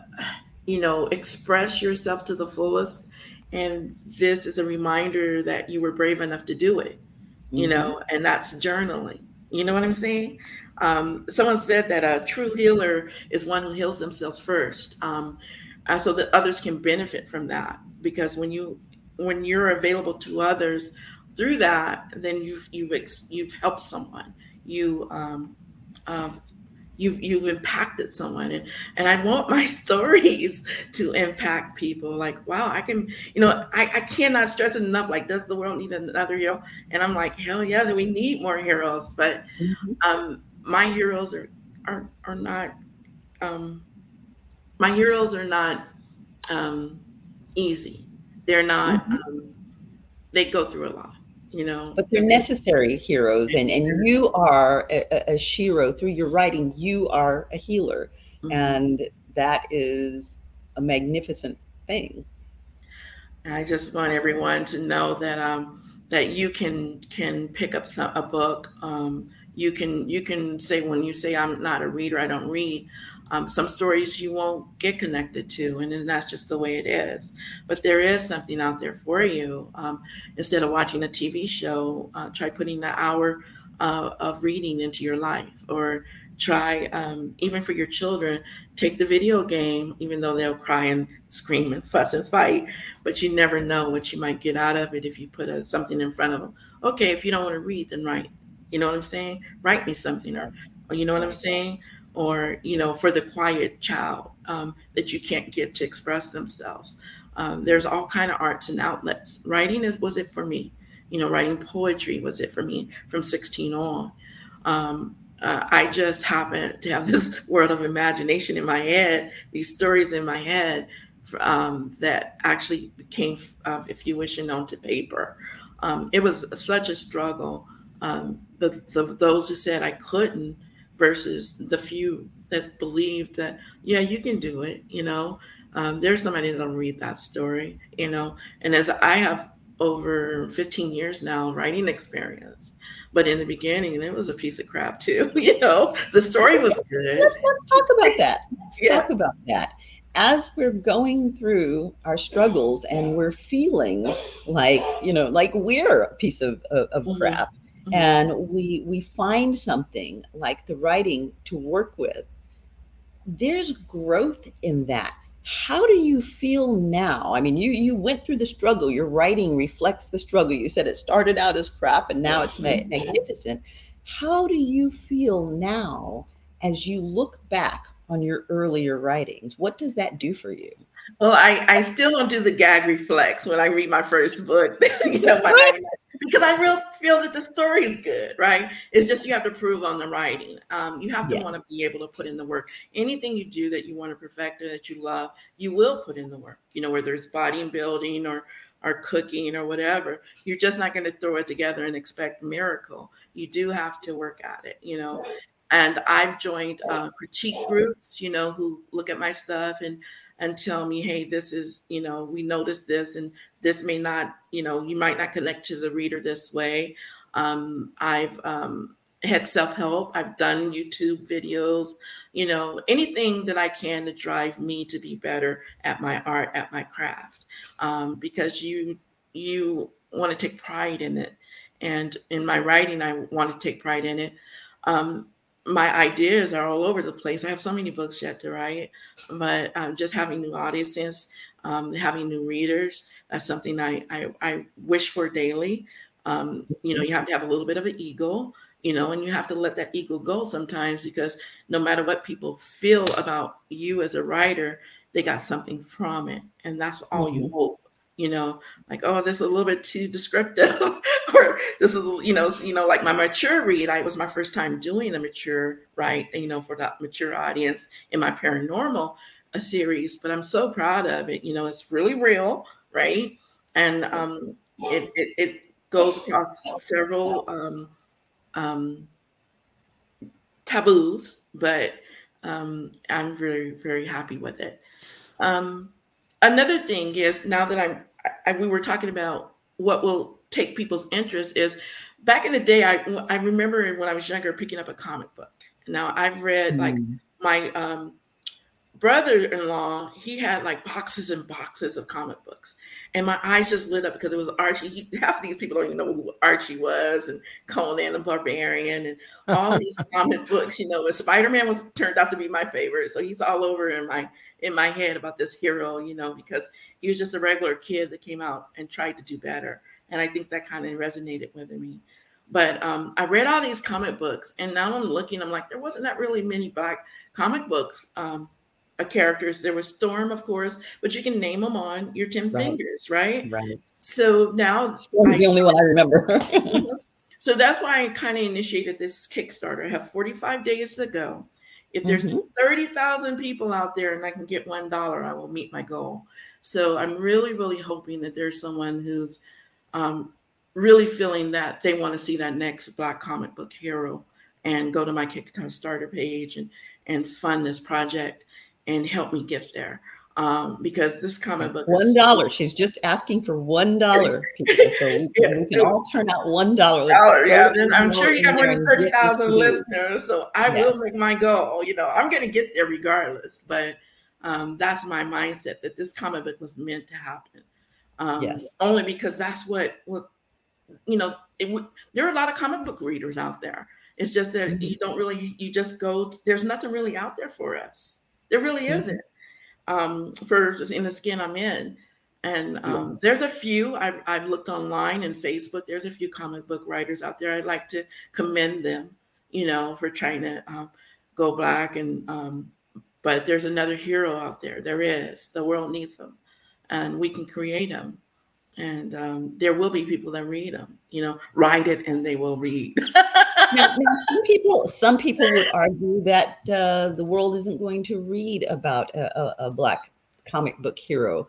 you know, express yourself to the fullest. And this is a reminder that you were brave enough to do it. You mm-hmm. know, and that's journaling. You know what I'm saying? Um, someone said that a true healer is one who heals themselves first, um, uh, so that others can benefit from that. Because when you when you're available to others, through that, then you've you've you've helped someone. You um, um, you've you've impacted someone, and and I want my stories to impact people. Like, wow, I can, you know, I, I cannot stress it enough. Like, does the world need another hero? And I'm like, hell yeah, we need more heroes. But mm-hmm. um, my heroes are are are not. Um, my heroes are not um, easy. They're not. Mm-hmm. Um, they go through a lot you know but they're necessary heroes and and you are a, a shiro through your writing you are a healer mm-hmm. and that is a magnificent thing i just want everyone to know that um that you can can pick up some, a book um you can you can say when you say i'm not a reader i don't read um, some stories you won't get connected to, and that's just the way it is. But there is something out there for you. Um, instead of watching a TV show, uh, try putting the hour uh, of reading into your life, or try um, even for your children, take the video game, even though they'll cry and scream and fuss and fight. But you never know what you might get out of it if you put a, something in front of them. Okay, if you don't want to read, then write. You know what I'm saying? Write me something, or, or you know what I'm saying? or you know for the quiet child um, that you can't get to express themselves. Um, there's all kind of arts and outlets. Writing is was it for me? You know writing poetry was it for me from 16 on? Um, uh, i just happen to have this world of imagination in my head these stories in my head um, that actually became uh, if you wish and onto paper. Um, it was such a struggle um, the, the, those who said i couldn't versus the few that believed that yeah you can do it you know? Um, there's somebody that don't read that story you know? And as i have over 15 years now writing experience but in the beginning it was a piece of crap too you know? The story was good. let's, let's talk about that. Let's yeah. talk about that. As we're going through our struggles and we're feeling like you know like we're a piece of, of, of mm-hmm. crap mm-hmm. and we we find something like the writing to work with. There's growth in that. How do you feel now? I mean you you went through the struggle. Your writing reflects the struggle. You said it started out as crap and now it's ma- magnificent. How do you feel now as you look back on your earlier writings? What does that do for you well, I, I still don't do the gag reflex when I read my first book. you know, my, because I real feel that the story is good, right? It's just you have to prove on the writing. Um, you have to want to be able to put in the work. Anything you do that you want to perfect or that you love, you will put in the work. You know, whether it's bodybuilding or or cooking or whatever, you're just not going to throw it together and expect miracle. You do have to work at it. You know, and I've joined uh, critique groups. You know, who look at my stuff and and tell me, hey, this is, you know, we noticed this and this may not, you know, you might not connect to the reader this way. Um, I've um, had self help. I've done YouTube videos, you know, anything that I can to drive me to be better at my art, at my craft, um, because you you want to take pride in it, and in my writing, I want to take pride in it. Um, my ideas are all over the place. I have so many books yet to write, but um, just having new audiences, um, having new readers, that's something I, I, I wish for daily. Um, you know, you have to have a little bit of an ego, you know, and you have to let that ego go sometimes because no matter what people feel about you as a writer, they got something from it. And that's all mm-hmm. you hope you know, like, oh, this is a little bit too descriptive, or this is, you know, you know, like my mature read. I was my first time doing a mature, right, you know, for that mature audience in my paranormal a series, but I'm so proud of it. You know, it's really real, right, and um, it, it it goes across several um, um, taboos, but um, I'm very very happy with it. Um, another thing is now that I'm, I, we were talking about what will take people's interest is back in the day, I, I remember when I was younger picking up a comic book. Now I've read mm. like my um, brother-in-law, he had like boxes and boxes of comic books. And my eyes just lit up because it was Archie. Half of these people don't even know who Archie was and Conan the Barbarian and all these comic books, you know, and Spider-Man was turned out to be my favorite. So he's all over in my in my head about this hero, you know, because he was just a regular kid that came out and tried to do better. And I think that kind of resonated with me. But um, I read all these comic books, and now I'm looking, I'm like, there wasn't that really many black comic books um, uh, characters. There was Storm, of course, but you can name them on your 10 right. fingers, right? Right. So now Storm's the only one I remember. So that's why I kind of initiated this Kickstarter. I have 45 days to go. If there's mm-hmm. 30,000 people out there and I can get $1, I will meet my goal. So I'm really, really hoping that there's someone who's um, really feeling that they want to see that next Black comic book hero and go to my Kickstarter page and, and fund this project and help me get there um, because this comic book one dollar. She's just asking for one dollar, people. So we, yeah. we, can all turn out one dollar. Yeah, I'm sure you got more than thirty thousand listeners, so I will make my goal. You know, I'm going to get there regardless. But um, that's my mindset that this comic book was meant to happen. Um, yes. Only because that's what what you know. It would. There are a lot of comic book readers out there. It's just that mm-hmm. you don't really. You just go. There's nothing really out there for us. There really mm-hmm. isn't um, for in the skin I'm in. And um, there's a few I've, I've looked online and Facebook. There's a few comic book writers out there. I'd like to commend them, you know, for trying to um, go black. And um, but there's another hero out there. There is. The world needs them, and we can create them. And um, there will be people that read them. You know, write it and they will read. now, now, some people, some people would argue that uh, the world isn't going to read about a, a, a black comic book hero.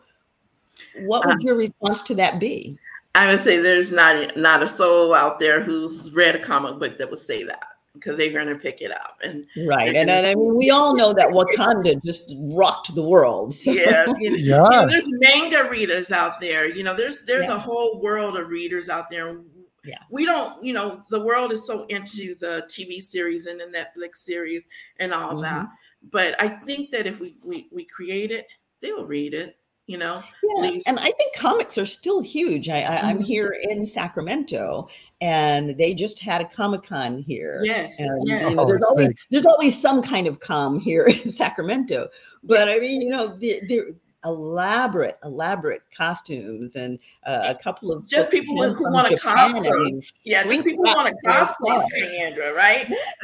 What would um, your response to that be? I would say there's not not a soul out there who's read a comic book that would say that because they're going to pick it up and right and, and, I mean we all know that Wakanda just rocked the world so. yeah, you know, yeah. You know, there's manga readers out there you know there's there's yeah. a whole world of readers out there yeah we don't you know the world is so into the tv series and the netflix series and all mm-hmm. that but i think that if we, we we create it they will read it you know yeah. and i think comics are still huge I, I am mm-hmm. here in sacramento and they just had a comic-con here yes, and, yes. You know, there's always there's always some kind of com here in sacramento but i mean you know there elaborate, elaborate costumes and uh, a couple of just people who, who want to cosplay. Yeah, just people who want to cosplay Kyandra, right?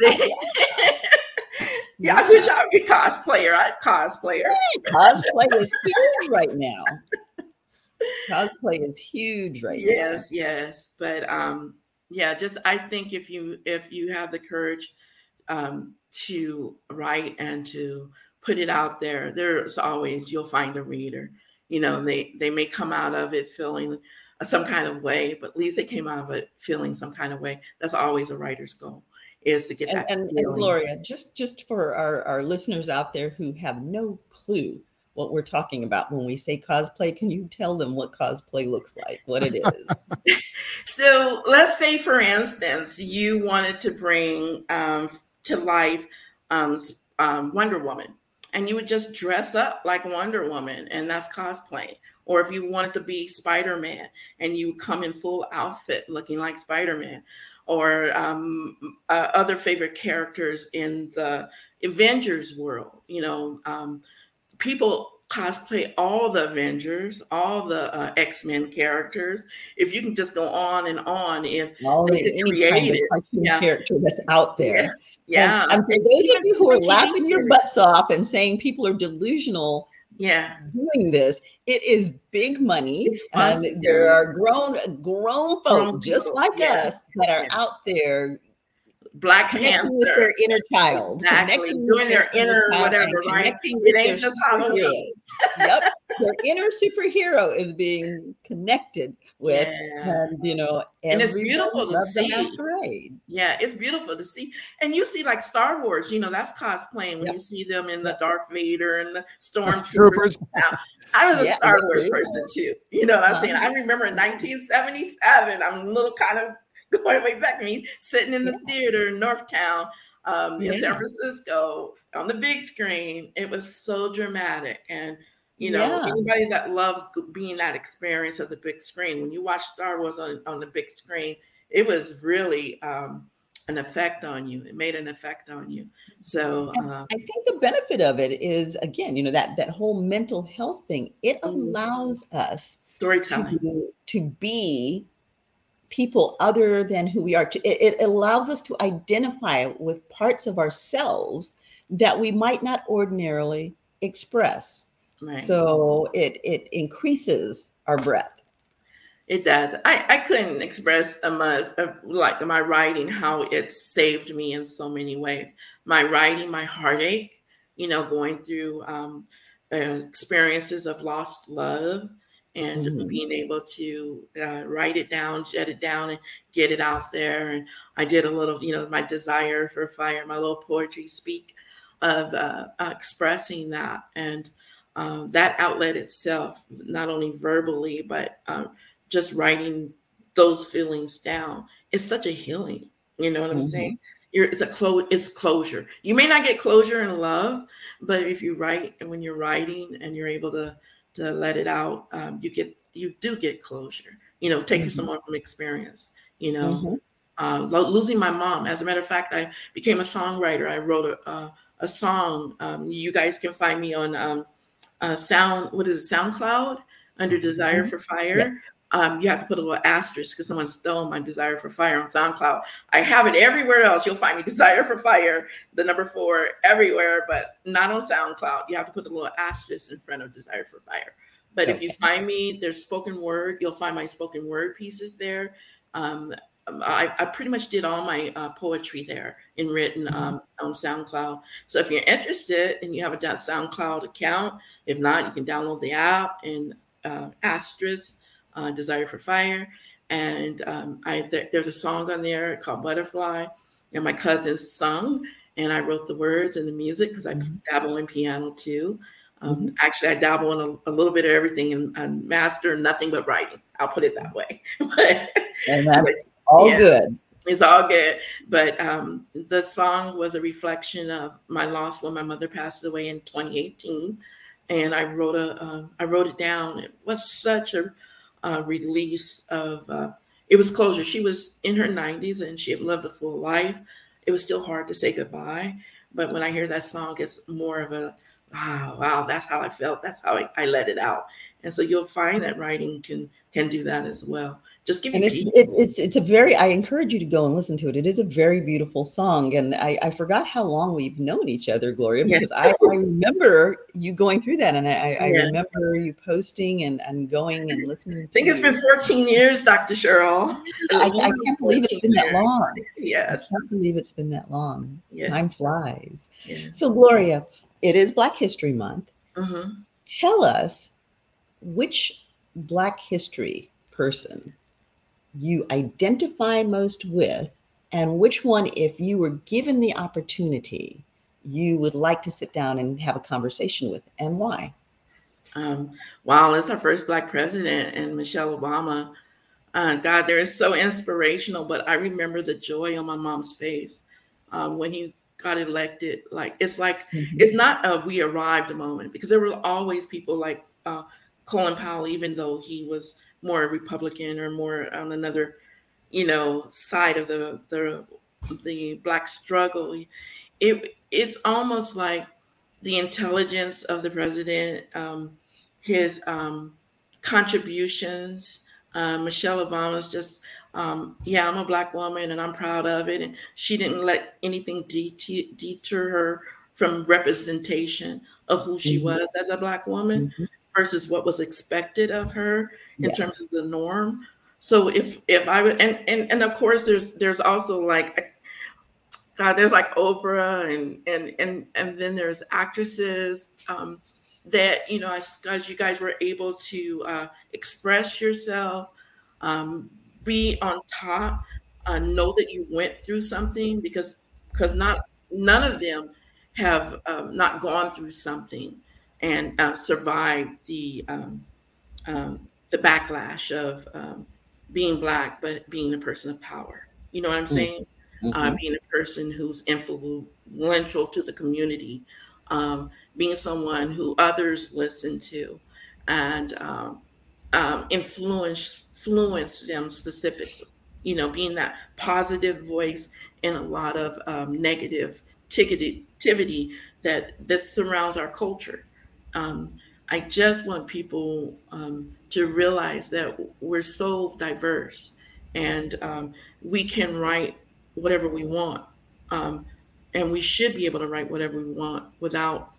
yeah, I wish I would be cosplayer. I cosplayer. Cosplay is huge right now. Cosplay is huge right yes, now. Yes, yes, but um, yeah, just I think if you if you have the courage um, to write and to put it out there, there's always you'll find a reader. You know, they they may come out of it feeling some kind of way, but at least they came out of it feeling some kind of way. That's always a writer's goal is to get and, that. And, and, Gloria, just just for our, our listeners out there who have no clue what we're talking about when we say cosplay. Can you tell them what cosplay looks like, what it is? so let's say, for instance, you wanted to bring um, to life um, um, Wonder Woman, and you would just dress up like Wonder Woman, and that's cosplay. Or if you wanted to be Spider Man and you come in full outfit looking like Spider Man, or um, uh, other favorite characters in the Avengers world, you know, um, people cosplay all the Avengers, all the uh, X Men characters. If you can just go on and on, if all they the created yeah. character that's out there. Yeah. And, and for those of you who are laughing your butts off and saying people are delusional, yeah doing this it is big money and there are grown grown folks just like yeah. us that are yeah. out there Black Panther. with their inner child. Exactly. Doing their, inner whatever, right? It ain't just Halloween. yep. Their inner superhero is being connected with, yeah. and you know, and it's beautiful to see. Masquerade. Yeah, it's beautiful to see. And you see, like Star Wars, you know, that's cosplaying when yep. you see them in the Darth Vader and the Stormtroopers. I was a yeah, Star Wars person too. You know what I'm uh-huh. saying? I remember in 1977, I'm a little kind of going way back. I mean, sitting in the theater in Northpoint um, in San Francisco on the big screen. It was so dramatic. And, you know, yeah. anybody that loves being that experience of the big screen, when you watch Star Wars on, on the big screen, it was really um, an effect on you. It made an effect on you. So uh, I think the benefit of it is again, you know, that that whole mental health thing. It mm. allows us storytelling to, to be people other than who we are. To, it, it allows us to identify with parts of ourselves that we might not ordinarily express. Right. So it it increases our breath. It does. I, I couldn't express a much of like my writing how it saved me in so many ways. My writing, my heartache, you know, going through um, uh, experiences of lost love, and mm-hmm. being able to uh, write it down, jet it down, and get it out there. And I did a little, you know, my desire for fire, my little poetry speak of uh, uh, expressing that and um, that outlet itself, not only verbally but um, just writing those feelings down, is such a healing. You know what I'm mm-hmm. saying? You're, it's a close. It's closure. You may not get closure in love, but if you write and when you're writing and you're able to to let it out, um, you get you do get closure. You know, take mm-hmm. someone from experience. You know, mm-hmm. uh, losing my mom. As a matter of fact, I became a songwriter. I wrote a uh, a song. Um, you guys can find me on um, uh, Sound. What is it? SoundCloud under mm-hmm. Desire for Fire. Yes. Um, you have to put a little asterisk because someone stole my Desire for Fire on SoundCloud. I have it everywhere else. You'll find me Desire for Fire, the number four, everywhere, but not on SoundCloud. You have to put a little asterisk in front of Desire for Fire. But okay. if you find me, there's spoken word. You'll find my spoken word pieces there. Um, I, I, pretty much did all my uh, poetry there in written mm-hmm. um, on SoundCloud. So if you're interested and you have a SoundCloud account, if not, you can download the app and uh, asterisk uh, Desire for Fire. And um, I th- there's a song on there called Butterfly, and my cousin sung, and I wrote the words and the music because I mm-hmm. dabble in piano too. Um, mm-hmm. Actually, I dabble in a, a, little bit of everything and, and, master nothing but writing. I'll put it that way. but, and that's but, all yeah, good. It's all good. But um, the song was a reflection of my loss when my mother passed away in 2018, and I wrote a uh, I wrote it down. It was such a uh, release of uh, it was closure. She was in her 90s and she had lived a full life. It was still hard to say goodbye. But when I hear that song, it's more of a wow, wow, that's how I felt. That's how I, I let it out. And so you'll find that writing can can do that as well just give and it's, it's, it's it's a very i encourage you to go and listen to it. It is a very beautiful song and i i forgot how long we've known each other gloria because I, I remember you going through that and i i yeah. remember you posting and and going and listening i think it's been 14 years dr cheryl. I, I, can't believe it's been that long. Yes. i can't believe it's been that long. Yes. time flies. Yes. so gloria it is black history month. Mm-hmm. tell us which black history person you identify most with, and which one, if you were given the opportunity, you would like to sit down and have a conversation with, and why? Um, wow, it's our first Black president, and Michelle Obama. Uh, God, they're so inspirational. But I remember the joy on my mom's face um, when he got elected. Like it's like mm-hmm. it's not a we arrived moment because there were always people like uh, Colin Powell, even though he was more Republican or more on another, you know, side of the the the black struggle. It it's almost like the intelligence of the president, um, his um, contributions. Uh, Michelle Obama's just, um, yeah, I'm a black woman and I'm proud of it. And she didn't let anything det- deter her from representation of who she mm-hmm. was as a black woman mm-hmm. versus what was expected of her in yes. terms of the norm. So if if I would and, and and of course there's there's also like God, there's like Oprah and and and and then there's actresses um, that you know as, as you guys were able to uh, express yourself, um, be on top, uh, know that you went through something because because not none of them have um, not gone through something and uh, survived the um, um, the backlash of um, being black, but being a person of power. You know what I'm mm. saying? Uh, mm-hmm. Uh, being a person who's influential to the community, um, being someone who others listen to, and um, um, influence influence them specifically. You know, being that positive voice in a lot of um, negative negativity that that surrounds our culture. Um, I just want people um, to realize that we're so diverse and um, we can write whatever we want. Um, and we should be able to write whatever we want without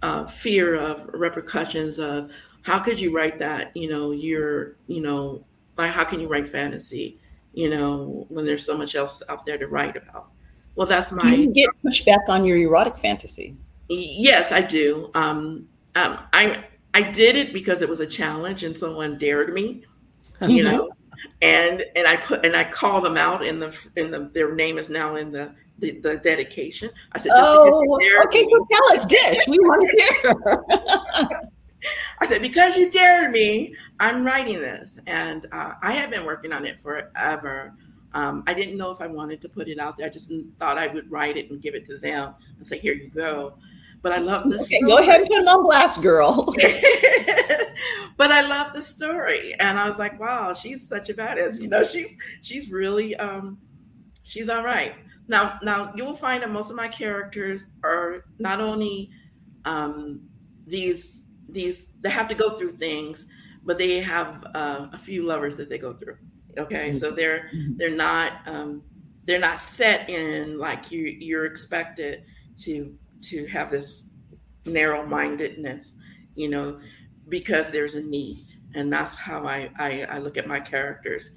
uh, fear of repercussions of how could you write that? You know, you're, you know, like how can you write fantasy? You know, when there's so much else out there to write about. Well, that's my. Do you get pushback on your erotic fantasy? Yes, I do. Um, um, I I did it because it was a challenge and someone dared me, you know, and and I put and I called them out in the in the their name is now in the the, the dedication. I said, oh, okay, me, so tell us, Dish. We want to hear. I said, because you dared me, I'm writing this, and uh, I have been working on it forever. Um, I didn't know if I wanted to put it out there. I just thought I would write it and give it to them and say, "Here you go." But I love this. Okay, story. go ahead and put them on blast, girl. but I love the story, and I was like, "Wow, she's such a badass." You know, she's she's really um, she's all right. Now, now you will find that most of my characters are not only um, these these they have to go through things, but they have uh, a few lovers that they go through. Okay, so they're mm-hmm. they're not um, they're not set in like you you're expected to to have this narrow mindedness, you know, because there's a need. And that's how I, I, I look at my characters.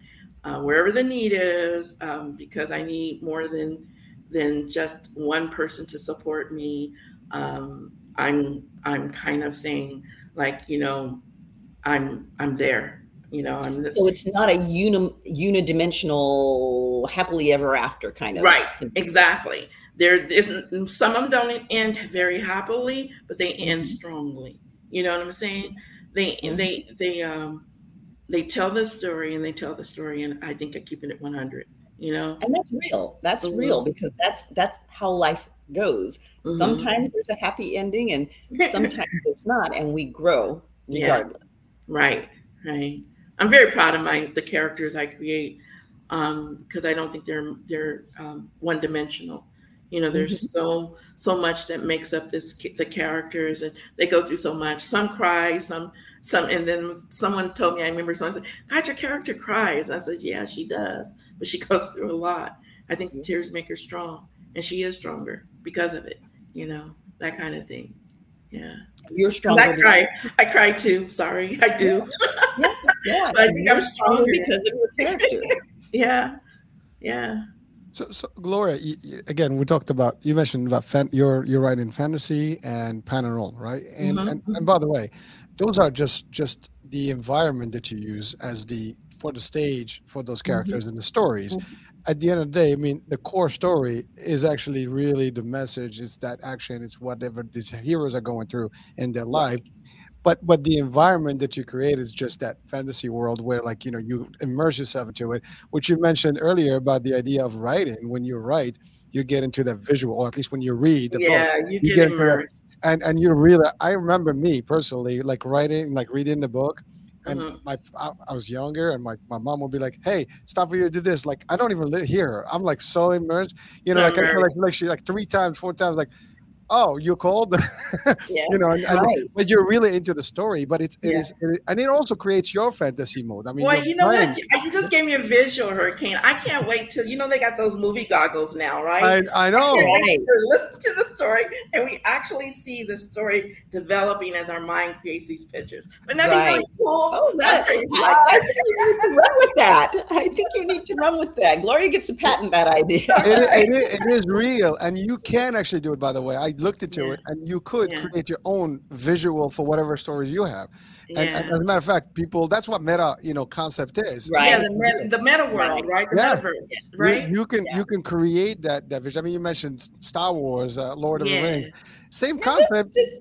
Uh, wherever the need is, um, because I need more than than just one person to support me. Um, I'm I'm kind of saying like you know, I'm I'm there. You know, I'm so it's not a uni, unidimensional happily ever after kind of right. Exactly there isn't some of them don't end very happily, but they end mm-hmm. strongly. You know what I'm saying? They they they um they tell the story and they tell the story, and I think I keep it at 100. You know, and that's real. That's mm-hmm. real because that's that's how life goes. Mm-hmm. Sometimes there's a happy ending, and sometimes there's not, and we grow regardless. Yeah. Right, right. I'm very proud of my the characters I create um, because I don't think they're they're um, one dimensional. You know, there's mm-hmm. so so much that makes up this the characters, and they go through so much. Some cry, some some, and then someone told me I remember someone said, "God, your character cries." I said, "Yeah, she does, but she goes through a lot. I think the mm-hmm. tears make her strong, and she is stronger because of it. You know, that kind of thing. Yeah, you're strong. I cry. I cry too. Sorry, I do. yeah, yeah. but I think I'm stronger because of your character. yeah, yeah. So, so Gloria, again, we talked about you mentioned about fan, you're you're writing fantasy and paranormal, right? And, mm-hmm. and and by the way, those are just just the environment that you use as the for the stage for those mm-hmm. characters mm-hmm. and the stories. Mm-hmm. At the end of the day, I mean, the core story is actually really the message. It's that action. It's whatever these heroes are going through in their life. But but the environment that you create is just that fantasy world where like you know you immerse yourself into it which you mentioned earlier about the idea of writing. When you write you get into that visual or at least when you read the yeah book you, you get, get into that- immersed. and and you really i remember me personally like writing like reading the book and Mhm. my I, I was younger and my, my mom would be like hey stop for you to do this. Like i don't even hear her. I'm like so immersed you know like, I feel like like she like three times four times like oh you called, cold yeah you know and, and- Right. but you're really into the story but it's it Yeah. is it, and it also creates your fantasy mode i mean Boy, your you know brain- what? You you just gave me a visual, Hurricane. I can't wait till you know they got those movie goggles now, right? I, I know can't wait Right. to listen to the story, and we actually see the story developing as our mind creates these pictures. But that'd be really cool. Oh, that, I'm crazy I like I think you need to run with that. I think you need to run with that. Gloria gets to patent that idea. it, is, it, is, it is real and you can actually do it by the way i looked into Yeah. it and you could Yeah. create your own visual for whatever stories you have and, and as a matter of fact people that's what meta you know concept is Right. Yeah, the meta, the meta world, right? The Yeah. metaverse, right? you, can Yeah. you can create that that vision i mean you mentioned star wars uh, lord of the rings same concept Just-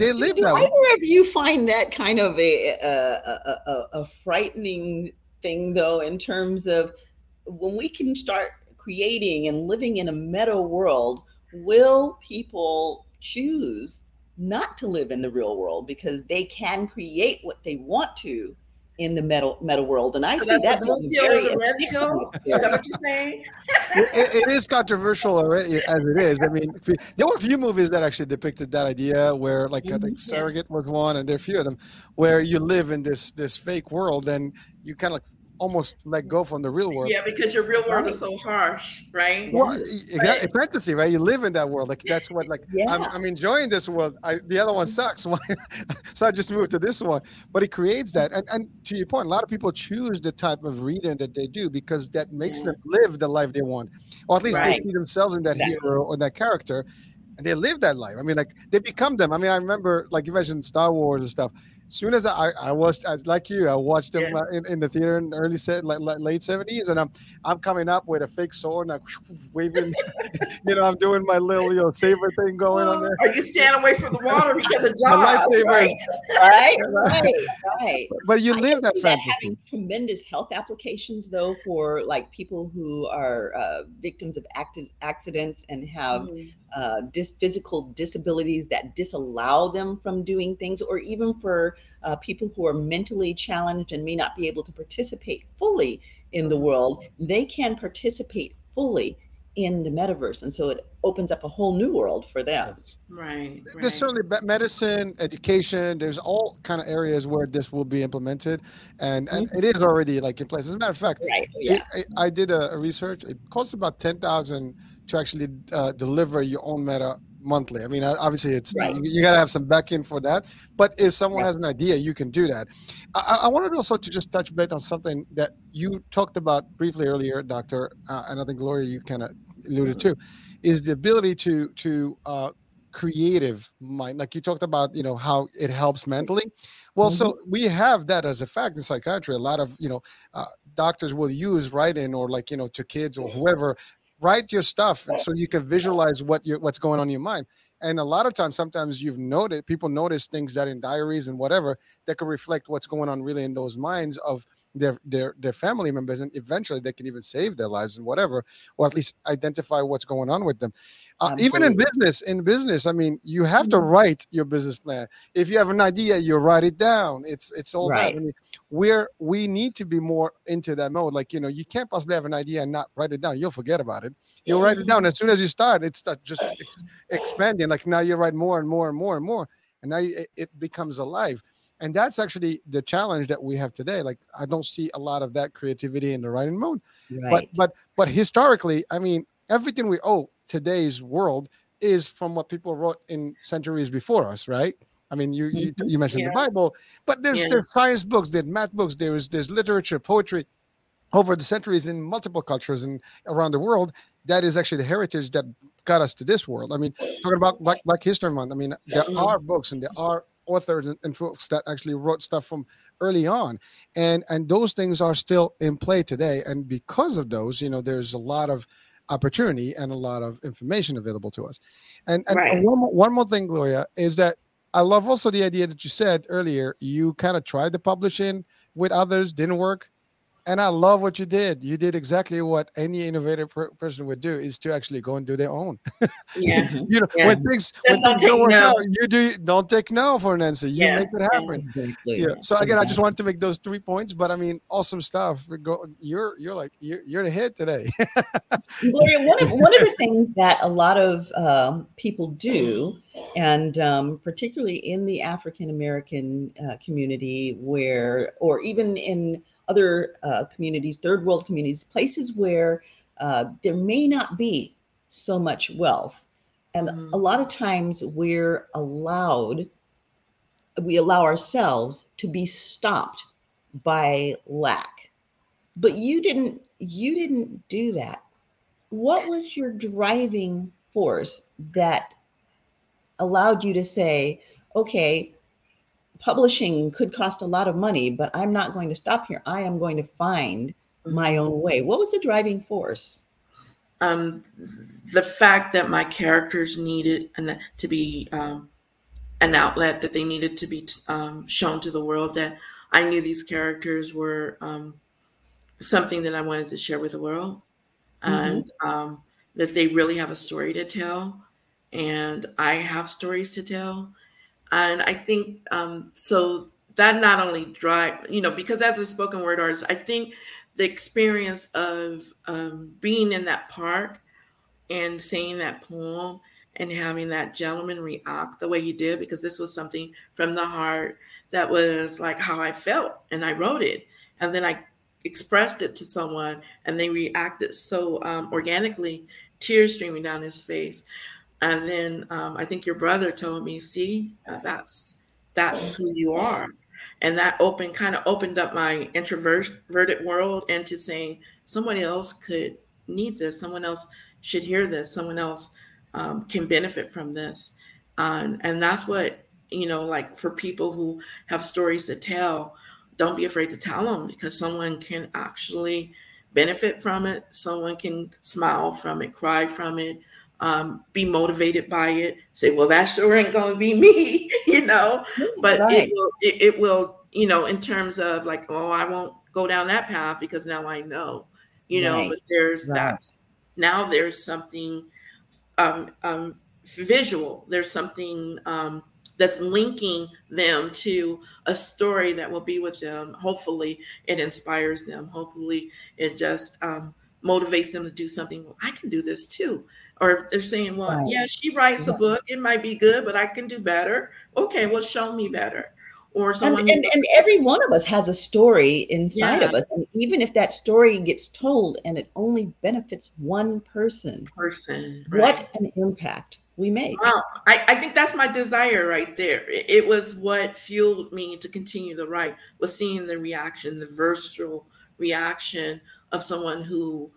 they live do that way either of you find that kind of a a, a, a a frightening thing though in terms of when we can start creating and living in a meta world will people choose not to live in the real world because they can create what they want to in the metal meta world and i So see that the blue being pill very the red pill? Is that what you're saying? it, it is controversial already as it is. I mean, there were a few movies that actually depicted that idea, where like I think Mhm. Surrogate was one, and there are a few of them where you live in this this fake world and you kind of like almost let go from the real world. Yeah, because your real world is so harsh, right? Well, yeah, fantasy, right? You live in that world. Like that's what, like, I'm, I'm enjoying this world. I, the other one sucks, so I just moved to this one. But it creates that, and, and to your point, a lot of people choose the type of reading that they do because that makes Yeah. them live the life they want, or at least Right. they see themselves in that Exactly. hero or that character, and they live that life. I mean, like they become them. I mean, I remember, like you mentioned, Star Wars and stuff. As soon as I, I watched, as like you, I watched them Yeah. uh, in, in the theater in the early set, like, like late seventies, and I'm I'm coming up with a fake sword and I'm waving, you know, I'm doing my little you know saber thing going on there. Are you staying away from the water because of My Jaws? lightsaber Right? is- right right right but you I live can that see that having tremendous health applications though for like people who are uh, victims of active accidents and have Mhm. Uh, dis- physical disabilities that disallow them from doing things or even for uh, people who are mentally challenged and may not be able to participate fully in the world they can participate fully in the metaverse and so it opens up a whole new world for them Right. There's right. certainly medicine, education. There's all kind of areas where this will be implemented, and and it is already like in place. As a matter of fact, right yeah it, I, I did a, a research. It costs about ten thousand to actually uh, deliver your own meta monthly. I mean, obviously, it's Right. you, you got to have some backing for that. But if someone Yeah. has an idea, you can do that. I, I- wanted also to just touch bit on something that you talked about briefly earlier, Doctor, uh, and I think Gloria, you kind of alluded to, is the ability to to uh, creative mind. Like you talked about, you know, how it helps mentally. Well, so we have that as a fact in psychiatry. A lot of you know uh, doctors will use writing or like you know to kids or whoever write your stuff so you can visualize what you what's going on in your mind. And a lot of times sometimes you've noted people notice things that in diaries and whatever that could reflect what's going on really in those minds of their their their family members and eventually they can even save their lives and whatever or at least identify what's going on with them. Uh, even in business in business i mean you have to Mhm. write your business plan. If you have an idea you write it down. It's it's all Right. that I mean, we're we need to be more into that mode. Like you know you can't possibly have an idea and not write it down. You'll forget about it. You'll write it down. As soon as you start it's just ex- expanding. Like now you write more and more and more and more and now you, it, it becomes alive and that's actually the challenge that we have today like i don't see a lot of that creativity in the writing mode but right but but historically i mean everything we owe today's world is from what people wrote in centuries before us right i mean you you, Mhm. you mentioned Yeah. the bible but there's Yeah. there's science books there's math books there's there's literature poetry over the centuries in multiple cultures and around the world that is actually the heritage that got us to this world i mean talking about black, black history month i mean there Mhm. are books and there are authors and, and folks that actually wrote stuff from early on and and those things are still in play today and because of those you know there's a lot of opportunity and a lot of information available to us and and Right. one, more, one more thing gloria is that I love also the idea that you said earlier. You kind of tried the publishing with others, didn't work and I love what you did. You did exactly what any innovative per- person would do is to actually go and do their own. Yeah. you know, yeah. when things Just when don't things don't take work no. out, you do don't take no for an answer. You Yeah, make it happen. Exactly. Yeah. So again, I just wanted to make those three points, but I mean, awesome stuff. Go, you're you're like you're, you're the hit today. Gloria, one of one of the things that a lot of um, people do, and um, particularly in the African American uh, community, where or even in other uh, communities, third world communities, places where uh, there may not be so much wealth, and Mhm. a lot of times we're allowed, we allow ourselves to be stopped by lack. But you didn't you didn't do that. What was your driving force that allowed you to say okay publishing could cost a lot of money but i'm not going to stop here. I am going to find my own way. What was the driving force? Um, the fact that my characters needed an, to be um, an outlet, that they needed to be um, shown to the world, that I knew these characters were um, something that I wanted to share with the world, and um, that they really have a story to tell, and I have stories to tell, and I think um, so. That not only drive, you know, because as a spoken word artist, I think the experience of um, being in that park and saying that poem and having that gentleman react the way he did because this was something from the heart that was like how I felt and I wrote it and then I expressed it to someone and they reacted so um, organically tears streaming down his face and then um, I think your brother told me see uh, that's that's who you are. And that open kind of opened up my introverted world into saying somebody else could need this. Someone else should hear this. Someone else um, can benefit from this. Um, and that's what you know like for people who have stories to tell don't be afraid to tell them because someone can actually benefit from it. Someone can smile from it cry from it um, be motivated by it say well that sure ain't gonna be me you know? But Right. it will it, it will you know in terms of like oh i won't go down that path because now i know you know? But there's Right. that now there's something um, um, visual. There's something um, that's linking them to a story that will be with them. Hopefully it inspires them. Hopefully it just um, motivates them to do something well, i can do this too or they're saying well Right. yeah she writes a book it might be good but i can do better okay well show me better or and, someone and, and every one of us has a story inside Yeah. of us and even if that story gets told and it only benefits one person person what an impact we make Wow, I, I think that's my desire right there. It, it was what fueled me to continue to write was seeing the reaction, the versatile reaction of someone who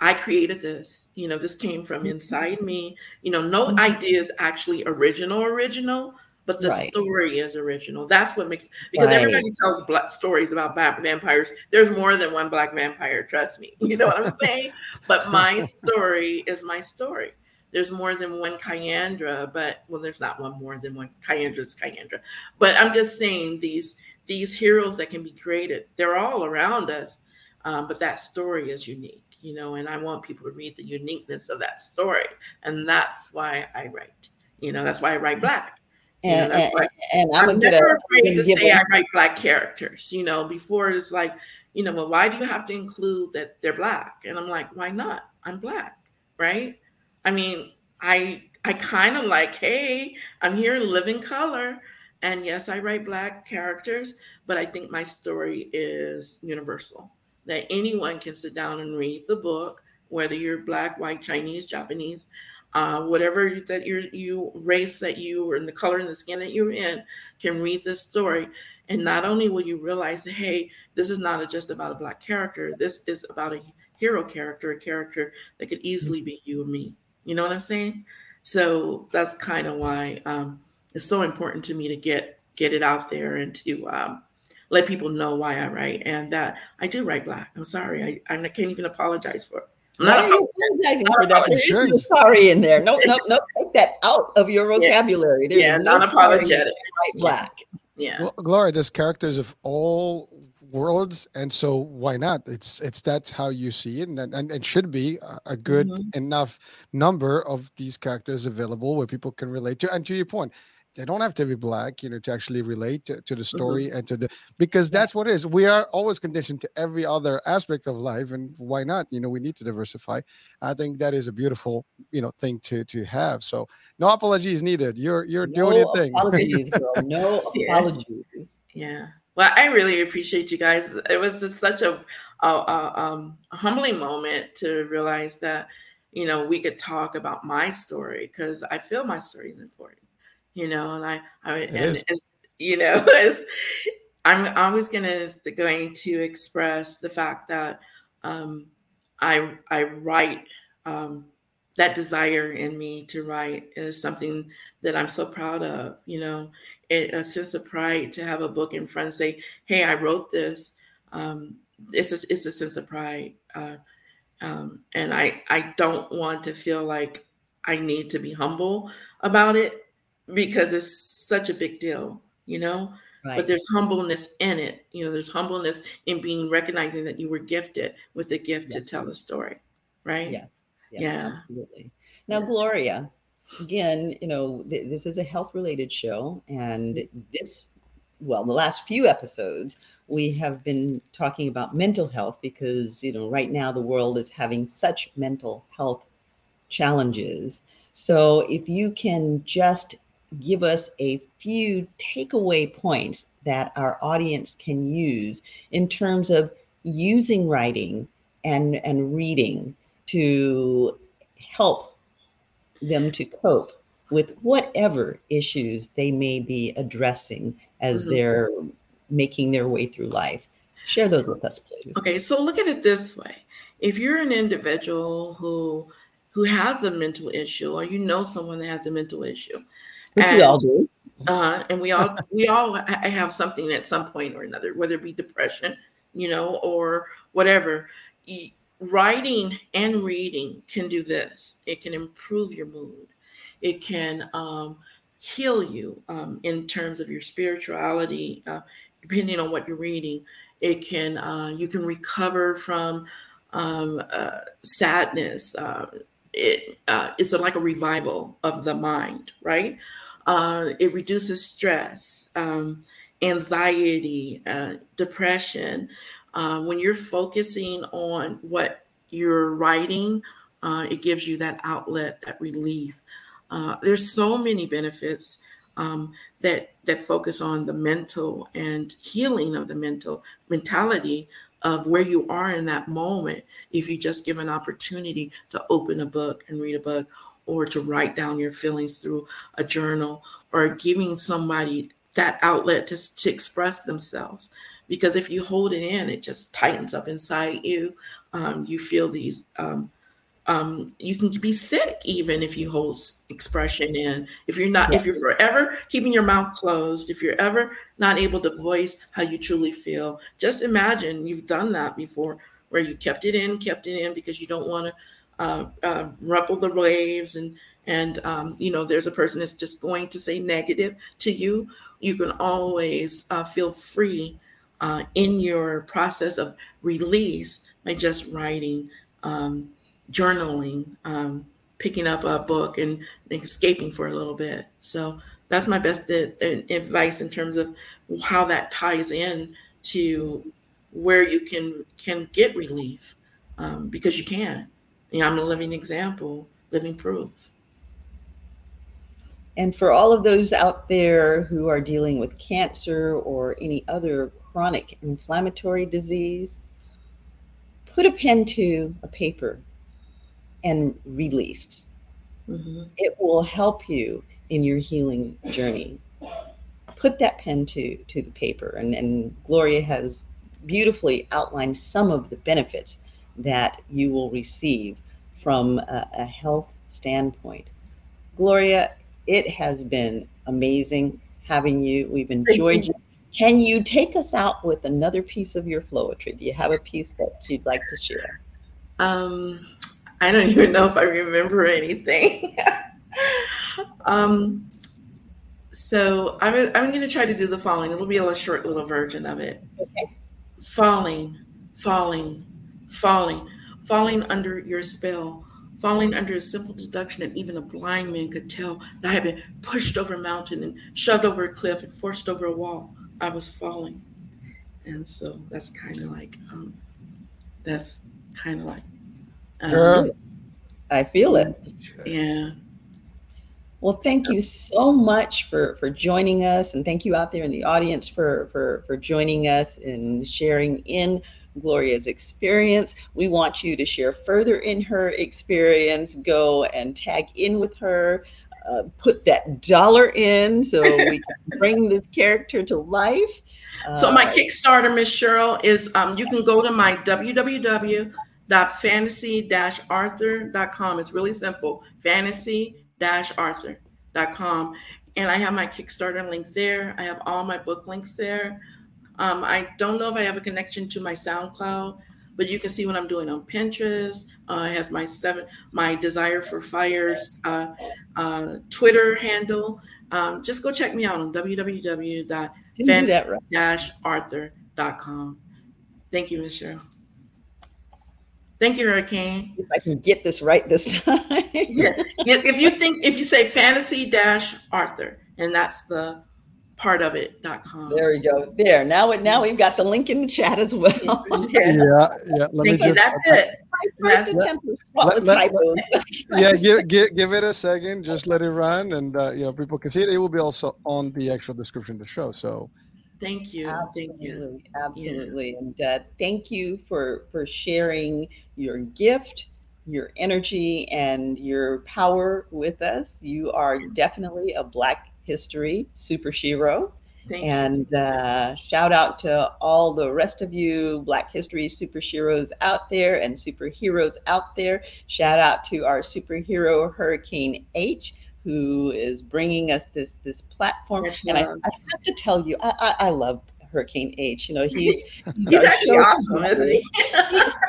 I created this. You know, this came from inside me. You know, no Mhm. idea is actually original, original, but the Right. story is original. That's what makes because Right. everybody tells black stories about black vampires. There's more than one black vampire. Trust me. You know what I'm saying? but my story is my story there's more than one Kyandra, but well, there's not one more than one Kyandra's Kyandra. But I'm just saying these these heroes that can be created, they're all around us, um, but that story is unique, you know. And I want people to read the uniqueness of that story, and that's why I write. You know, that's why I write black. You know, and, and, and I'm i'm never afraid gonna say a- I write black characters. You know, before it's like, you know, well, why do you have to include that they're black? And I'm like, why not? I'm black, right? I mean, I I kind of like, hey, I'm here in living color, and yes, I write black characters, but I think my story is universal. That anyone can sit down and read the book, whether you're black, white, Chinese, Japanese, uh, whatever that you're you race that you or in the color and the skin that you're in, can read this story. And not only will you realize hey, this is not just about a black character, this is about a hero character, a character that could easily be you and me. You know what I'm saying? So that's kind of why um, it's so important to me to get get it out there and to um, let people know why I write and that I do write black. I'm sorry, I, I can't even apologize for. It. I'm not Why apologizing for that? There is no sorry in there. No, no, no. Take that out of your vocabulary. There's yeah, no non-apologetic. White, black. Yeah. Gloria, there's characters of all worlds, and so why not? It's it's that's how you see it, and and, and should be a, good mm-hmm. enough number of these characters available where people can relate to. And to your point, they don't have to be black you know to actually relate to, to the mm-hmm. story mm-hmm. and to the because that's what it is. We are always conditioned to every other aspect of life and why not? You know we need to diversify. I think that is a beautiful you know thing to to have. So no apologies needed. You're you're no doing your thing. apologies, girl. no apologies. Yeah. Well i really appreciate you guys. It was just such a, a, a, um, a humbling moment to realize that you know we could talk about my story because i feel my story is important you know, and I, I it and it's, you know, it's, I'm always gonna going to express the fact that um, I I write um, that desire in me to write is something that I'm so proud of. You know, it, a sense of pride to have a book in front and say, "Hey, I wrote this." Um, it's a, it's a sense of pride, uh, um, and I I don't want to feel like I need to be humble about it because it's such a big deal, you know. Right. But there's humbleness in it. You know, there's humbleness in being recognizing that you were gifted with the gift yes. to tell a story, right? Yes. yes yeah. Absolutely. Now, yeah. Gloria, again, you know, th- this is a health related show. And mm-hmm. this, well, the last few episodes, we have been talking about mental health because, you know, right now the world is having such mental health challenges. So if you can just give us a few takeaway points that our audience can use in terms of using writing and, and reading to help them to cope with whatever issues they may be addressing as mm-hmm. they're making their way through life. Share those with us, please. Okay, so look at it this way. If you're an individual who who has a mental issue or you know someone that has a mental issue, which and, we all do. Uh, and we all we all have something at some point or another, whether it be depression, you know, or whatever. Writing and reading can do this. It can improve your mood. It can um, heal you um, in terms of your spirituality, uh, depending on what you're reading. It can uh, you can recover from um, uh, sadness. Uh, it, uh, it's like a revival of the mind, right? Uh, it reduces stress, um, anxiety, uh, depression. Uh, when you're focusing on what you're writing, uh, it gives you that outlet, that relief. Uh, there's so many benefits um, that that focus on the mental and healing of the mental mentality of where you are in that moment. If you just give an opportunity to open a book and read a book, or to write down your feelings through a journal or giving somebody that outlet to, to express themselves. Because if you hold it in it just tightens up inside you. Um, you feel these um, um, you can be sick even if you hold expression in. If you're not if you're forever keeping your mouth closed if you're ever not able to voice how you truly feel just imagine you've done that before where you kept it in kept it in because you don't want to uh, uh, the waves and and um, you know there's a person that's just going to say negative to you you can always uh, feel free uh, in your process of release by just writing um, journaling um, picking up a book and escaping for a little bit. So that's my best advice in terms of how that ties in to where you can can get relief um, because you can you know, I'm a living example, living proof. And for all of those out there who are dealing with cancer or any other chronic inflammatory disease, put a pen to a paper and release. Mm-hmm. It will help you in your healing journey. Put that pen to, to the paper. And, and Gloria has beautifully outlined some of the benefits that you will receive from a, a health standpoint. Gloria, it has been amazing having you. We've enjoyed you. Can you take us out with another piece of your poetry? Do you have a piece that you'd like to share? Um, I don't even know if I remember anything. um, so I'm, I'm going to try to do the following. It'll be a short little version of it. Okay. Falling, falling, falling, falling under your spell, falling under a simple deduction that even a blind man could tell that I had been pushed over a mountain and shoved over a cliff and forced over a wall. I was falling. And so that's kind of like, um, that's kind of like, um, Girl. I feel it. yeah. Well, thank you so much for for joining us, and thank you out there in the audience for for for joining us and sharing in Gloria's experience. We want you to share further in her experience. Go and tag in with her. Uh, put that dollar in so we can bring this character to life. So my Uh, Kickstarter, Miss Cheryl, is um, you can go to my www.fantasy-author.com. It's really simple, fantasy-author.com. And I have my Kickstarter links there. I have all my book links there. Um, I don't know if I have a connection to my SoundCloud, but you can see what I'm doing on Pinterest. Uh, it has my seven, my Desire for Fires uh, uh, Twitter handle. Um, just go check me out on www didn't do that right. dash author.com. Thank you, Miss Cheryl. Thank you, Hurricane. If I can get this right this time. Yeah, If you think if you say fantasy dash Author, and that's the part of it dot com. There we go. There. Now, it- now we've got the link in the chat as well. Yeah. Yeah, yeah. Let Thank me you. just, That's it. My first Let- attempt was let- let- yeah, give, give give it a second. Just let it run, and uh, you know people can see it. It will be also on the actual description of the show. So Thank you. Thank you. Absolutely, absolutely. And uh, thank you for for sharing your gift, your energy, and your power with us. You are definitely a Black History superhero. Thank. And uh, shout out to all the rest of you Black History Super superheroes out there and superheroes out there. Shout out to our superhero Hurricane H, who is bringing us this this platform. Much and I. I have to tell you, I, I, I love Hurricane H. You know, he's He's actually awesome, isn't he?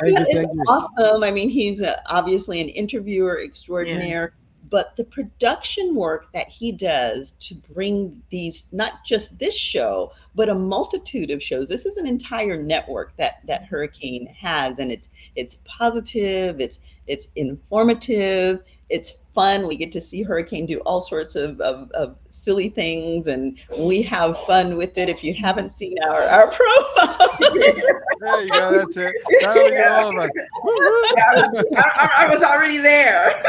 thank you, he is you. awesome. I mean, he's uh, obviously an interviewer extraordinaire, but the production work that he does to bring these, not just this show, but a multitude of shows. This is an entire network that that Hurricane has, and it's it's positive, it's it's informative, it's fun. We get to see Hurricane do all sorts of, of, of silly things, and we have fun with it. If you haven't seen our our profile. There you go. That's it. Now we get all of us. I, was, I, I was already there.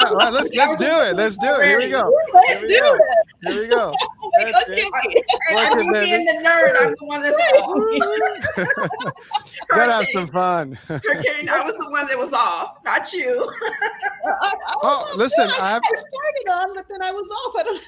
All right, let's let's do it. Let's do it. Here we go. Let's Here do we go. it. Here we go. Oh my That's God, it. And I'm it, being the nerd. I'm the one that's off. Gotta have some fun. Hurricane, I was the one that was off, not you. I, I Oh, was on listen. I I started on, but then I was off. I don't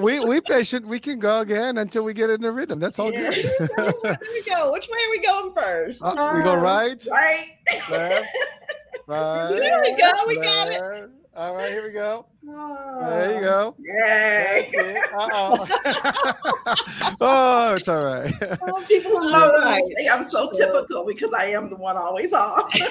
we we patient. We can go again until we get in the rhythm. That's all Yeah. good. Where do we go? Which way are we going first? Uh, we go right, Right? left, right. There we go. We got it. All right, here we go. Oh, There you go. Yay. Uh-oh. oh, it's all right. Oh, people who know Right. say I'm so typical because I am the one always off.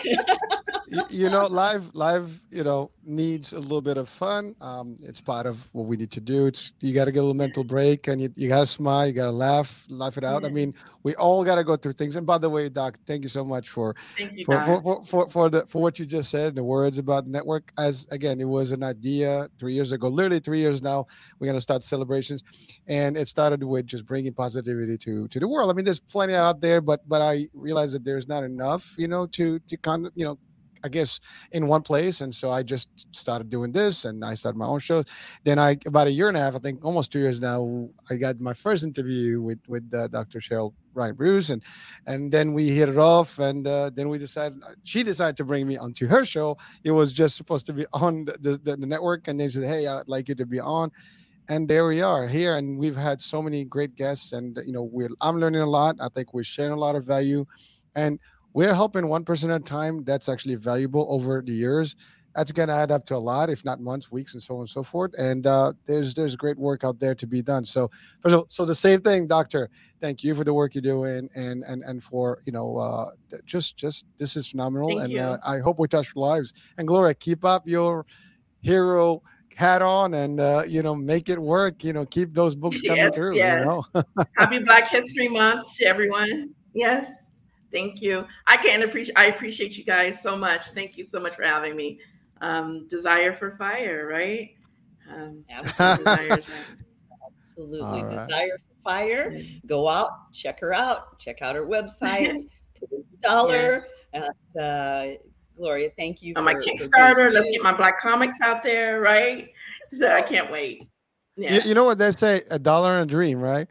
You know, live live, you know, needs a little bit of fun. Um, it's part of what we need to do. It's you got to get a little mental break, and you, you got to smile, you got to laugh, laugh it out. I mean, we all got to go through things. And by the way, Doc, thank you so much for Thank you, for, for, for, for, for the for what you just said the words about the network as again it was an idea three years ago literally three years now we're to start celebrations and it started with just bringing positivity to to the world i mean there's plenty out there but but i realized that there's not enough you know to to kind of you know I guess in one place, and so I just started doing this, and I started my own shows. Then I, about a year and a half, I think almost two years now, I got my first interview with with uh, Dr. Cheryl Ryan Bruce, and and then we hit it off and uh, then we decided she decided to bring me onto her show. It was just supposed to be on the, the, the network and they said hey i'd like you to be on. And there we are here and we've had so many great guests and you know we're i'm learning a lot. I think we're sharing a lot of value and we're helping one person at a time that's actually valuable over the years that's going to add up to a lot, if not months, weeks, and so on and so forth. And uh, there's there's great work out there to be done. So, so the same thing, Doctor. Thank you for the work you're doing, and and and for you know, uh, just just this is phenomenal, Thank and uh, I hope we touch lives. And Gloria, keep up your hero hat on and uh, you know make it work you know keep those books coming yes, through yes. you know happy black history month to everyone yes thank you i can't appreciate i appreciate you guys so much thank you so much for having me um desire for fire right um, absolutely right. desire for fire go out check her out check out her website dollar yes. and uh Gloria, thank you. On my Kickstarter, let's get my Black comics out there, right? So I can't wait. Yeah. You, you, know what they say? A dollar and a dream, right?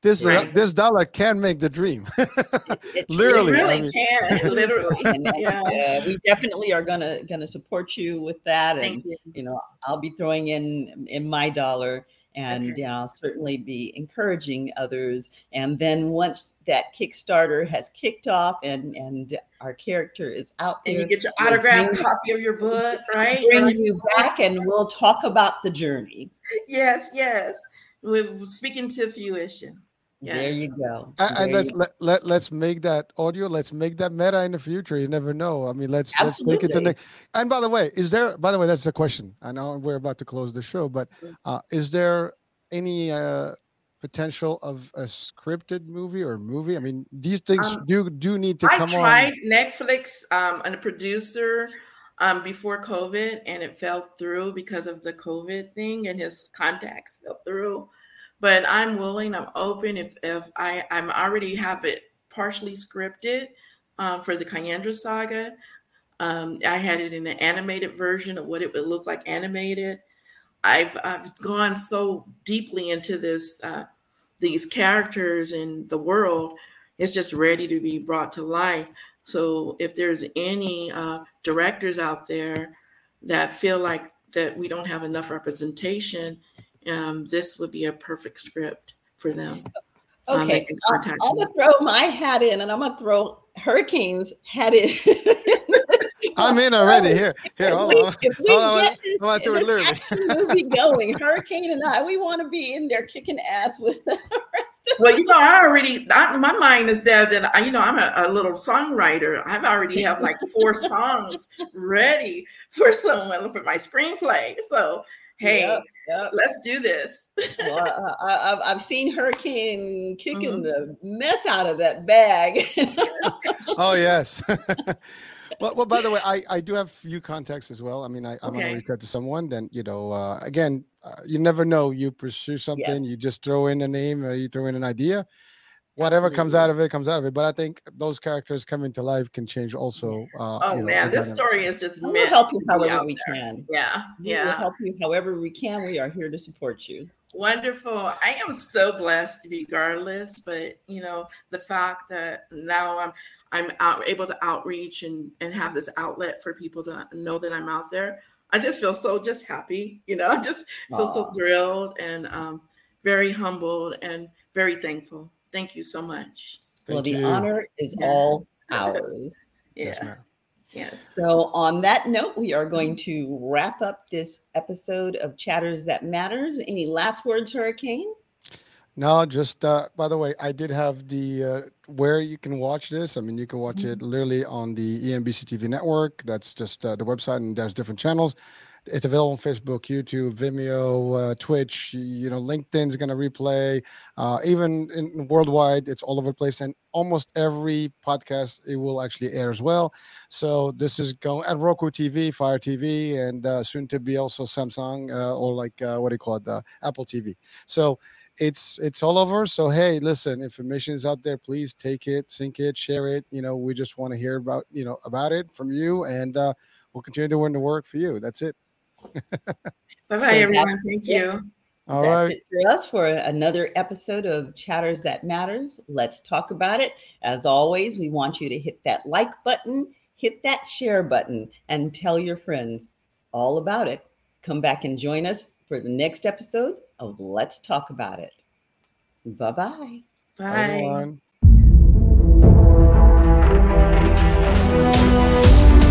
This right. Uh, this dollar can make the dream. literally, it really I mean. can. Literally, and, yeah. Uh, we definitely are gonna gonna support you with that, and you. you know, I'll be throwing in in my dollar and okay. you know, I'll certainly be encouraging others. And then once that Kickstarter has kicked off and and our character is out there, and you get your autographed we'll copy of your book, right? Bring like, you back, and we'll talk about the journey. Yes, yes. We're speaking to fruition. Yes. There you go. And, and let's let, let let's make that audio. Let's make that meta in the future. You never know. I mean, let's Absolutely. let's make it to next. And by the way, is there? By the way, that's a question. I know we're about to close the show, but uh, is there any uh, potential of a scripted movie or movie? I mean, these things um, do do need to I come on. I tried Netflix um, and a producer um, before COVID, and it fell through because of the COVID thing, and his contacts fell through but I'm willing, I'm open if if I I'm already have it partially scripted um, for the Kyandra saga. Um, I had it in an animated version of what it would look like animated. I've I've gone so deeply into this uh, these characters and the world. It's just ready to be brought to life. So if there's any uh, directors out there that feel like that we don't have enough representation um, this would be a perfect script for them. Okay, um, I'm gonna throw my hat in, and I'm gonna throw Hurricane's hat in. I'm in already. Here, here. Hold we, on. If we hold get this, on, this literally. movie going, Hurricane and I, we want to be in there kicking ass with the rest of Well, you know, I already, I, my mind is there that I, you know, I'm a, a little songwriter. I've already have like four songs ready for someone for my screenplay. So hey, yep, yep. let's do this. well, I, have seen Hurricane kicking mm-hmm. the mess out of that bag. oh, yes. well, well, by the way, I, I do have few contacts as well. I mean, I, I'm okay. going to reach out to someone. Then, you know, uh, again, uh, you never know. You pursue something, yes. you just throw in a name, uh, you throw in an idea whatever comes out of it comes out of it. But I think those characters coming to life can change also. Uh, oh you know, man, this story is just we'll help you however we there. can. Yeah, yeah, we'll help you however we can. We are here to support you. Wonderful. I am so blessed regardless, but you know the fact that now I'm I'm out, able to outreach and and have this outlet for people to know that I'm out there. I just feel so just happy, you know. I just feel Aww. so thrilled and um, very humbled and very thankful. Thank you so much. Thank well, the you. honor is yeah. all ours. yeah. Yes, So, on that note, we are going to wrap up this episode of Chatters That Matters. Any last words, Hurricane? No, just uh, by the way, I did have the uh, where you can watch this. I mean, you can watch mm-hmm. it literally on the EMBC TV network. That's just uh, the website, and there's different channels it's available on Facebook, YouTube, Vimeo, uh, Twitch. You know, LinkedIn's going to replay. Uh, even in worldwide, it's all over the place, and almost every podcast it will actually air as well. So this is going at Roku TV, Fire TV, and uh, soon to be also Samsung uh, or like uh, what do you call it, uh, Apple TV. So it's it's all over. So hey, listen, information is out there. Please take it, sync it, share it. You know, we just want to hear about you know about it from you, and we'll continue doing the work for you. That's it. bye bye, everyone. Thank you. All That's right. it for us for another episode of Chatters That Matters. Let's talk about it. As always, we want you to hit that like button, hit that share button, and tell your friends all about it. Come back and join us for the next episode of Let's Talk About It. Bye-bye. Bye. Bye.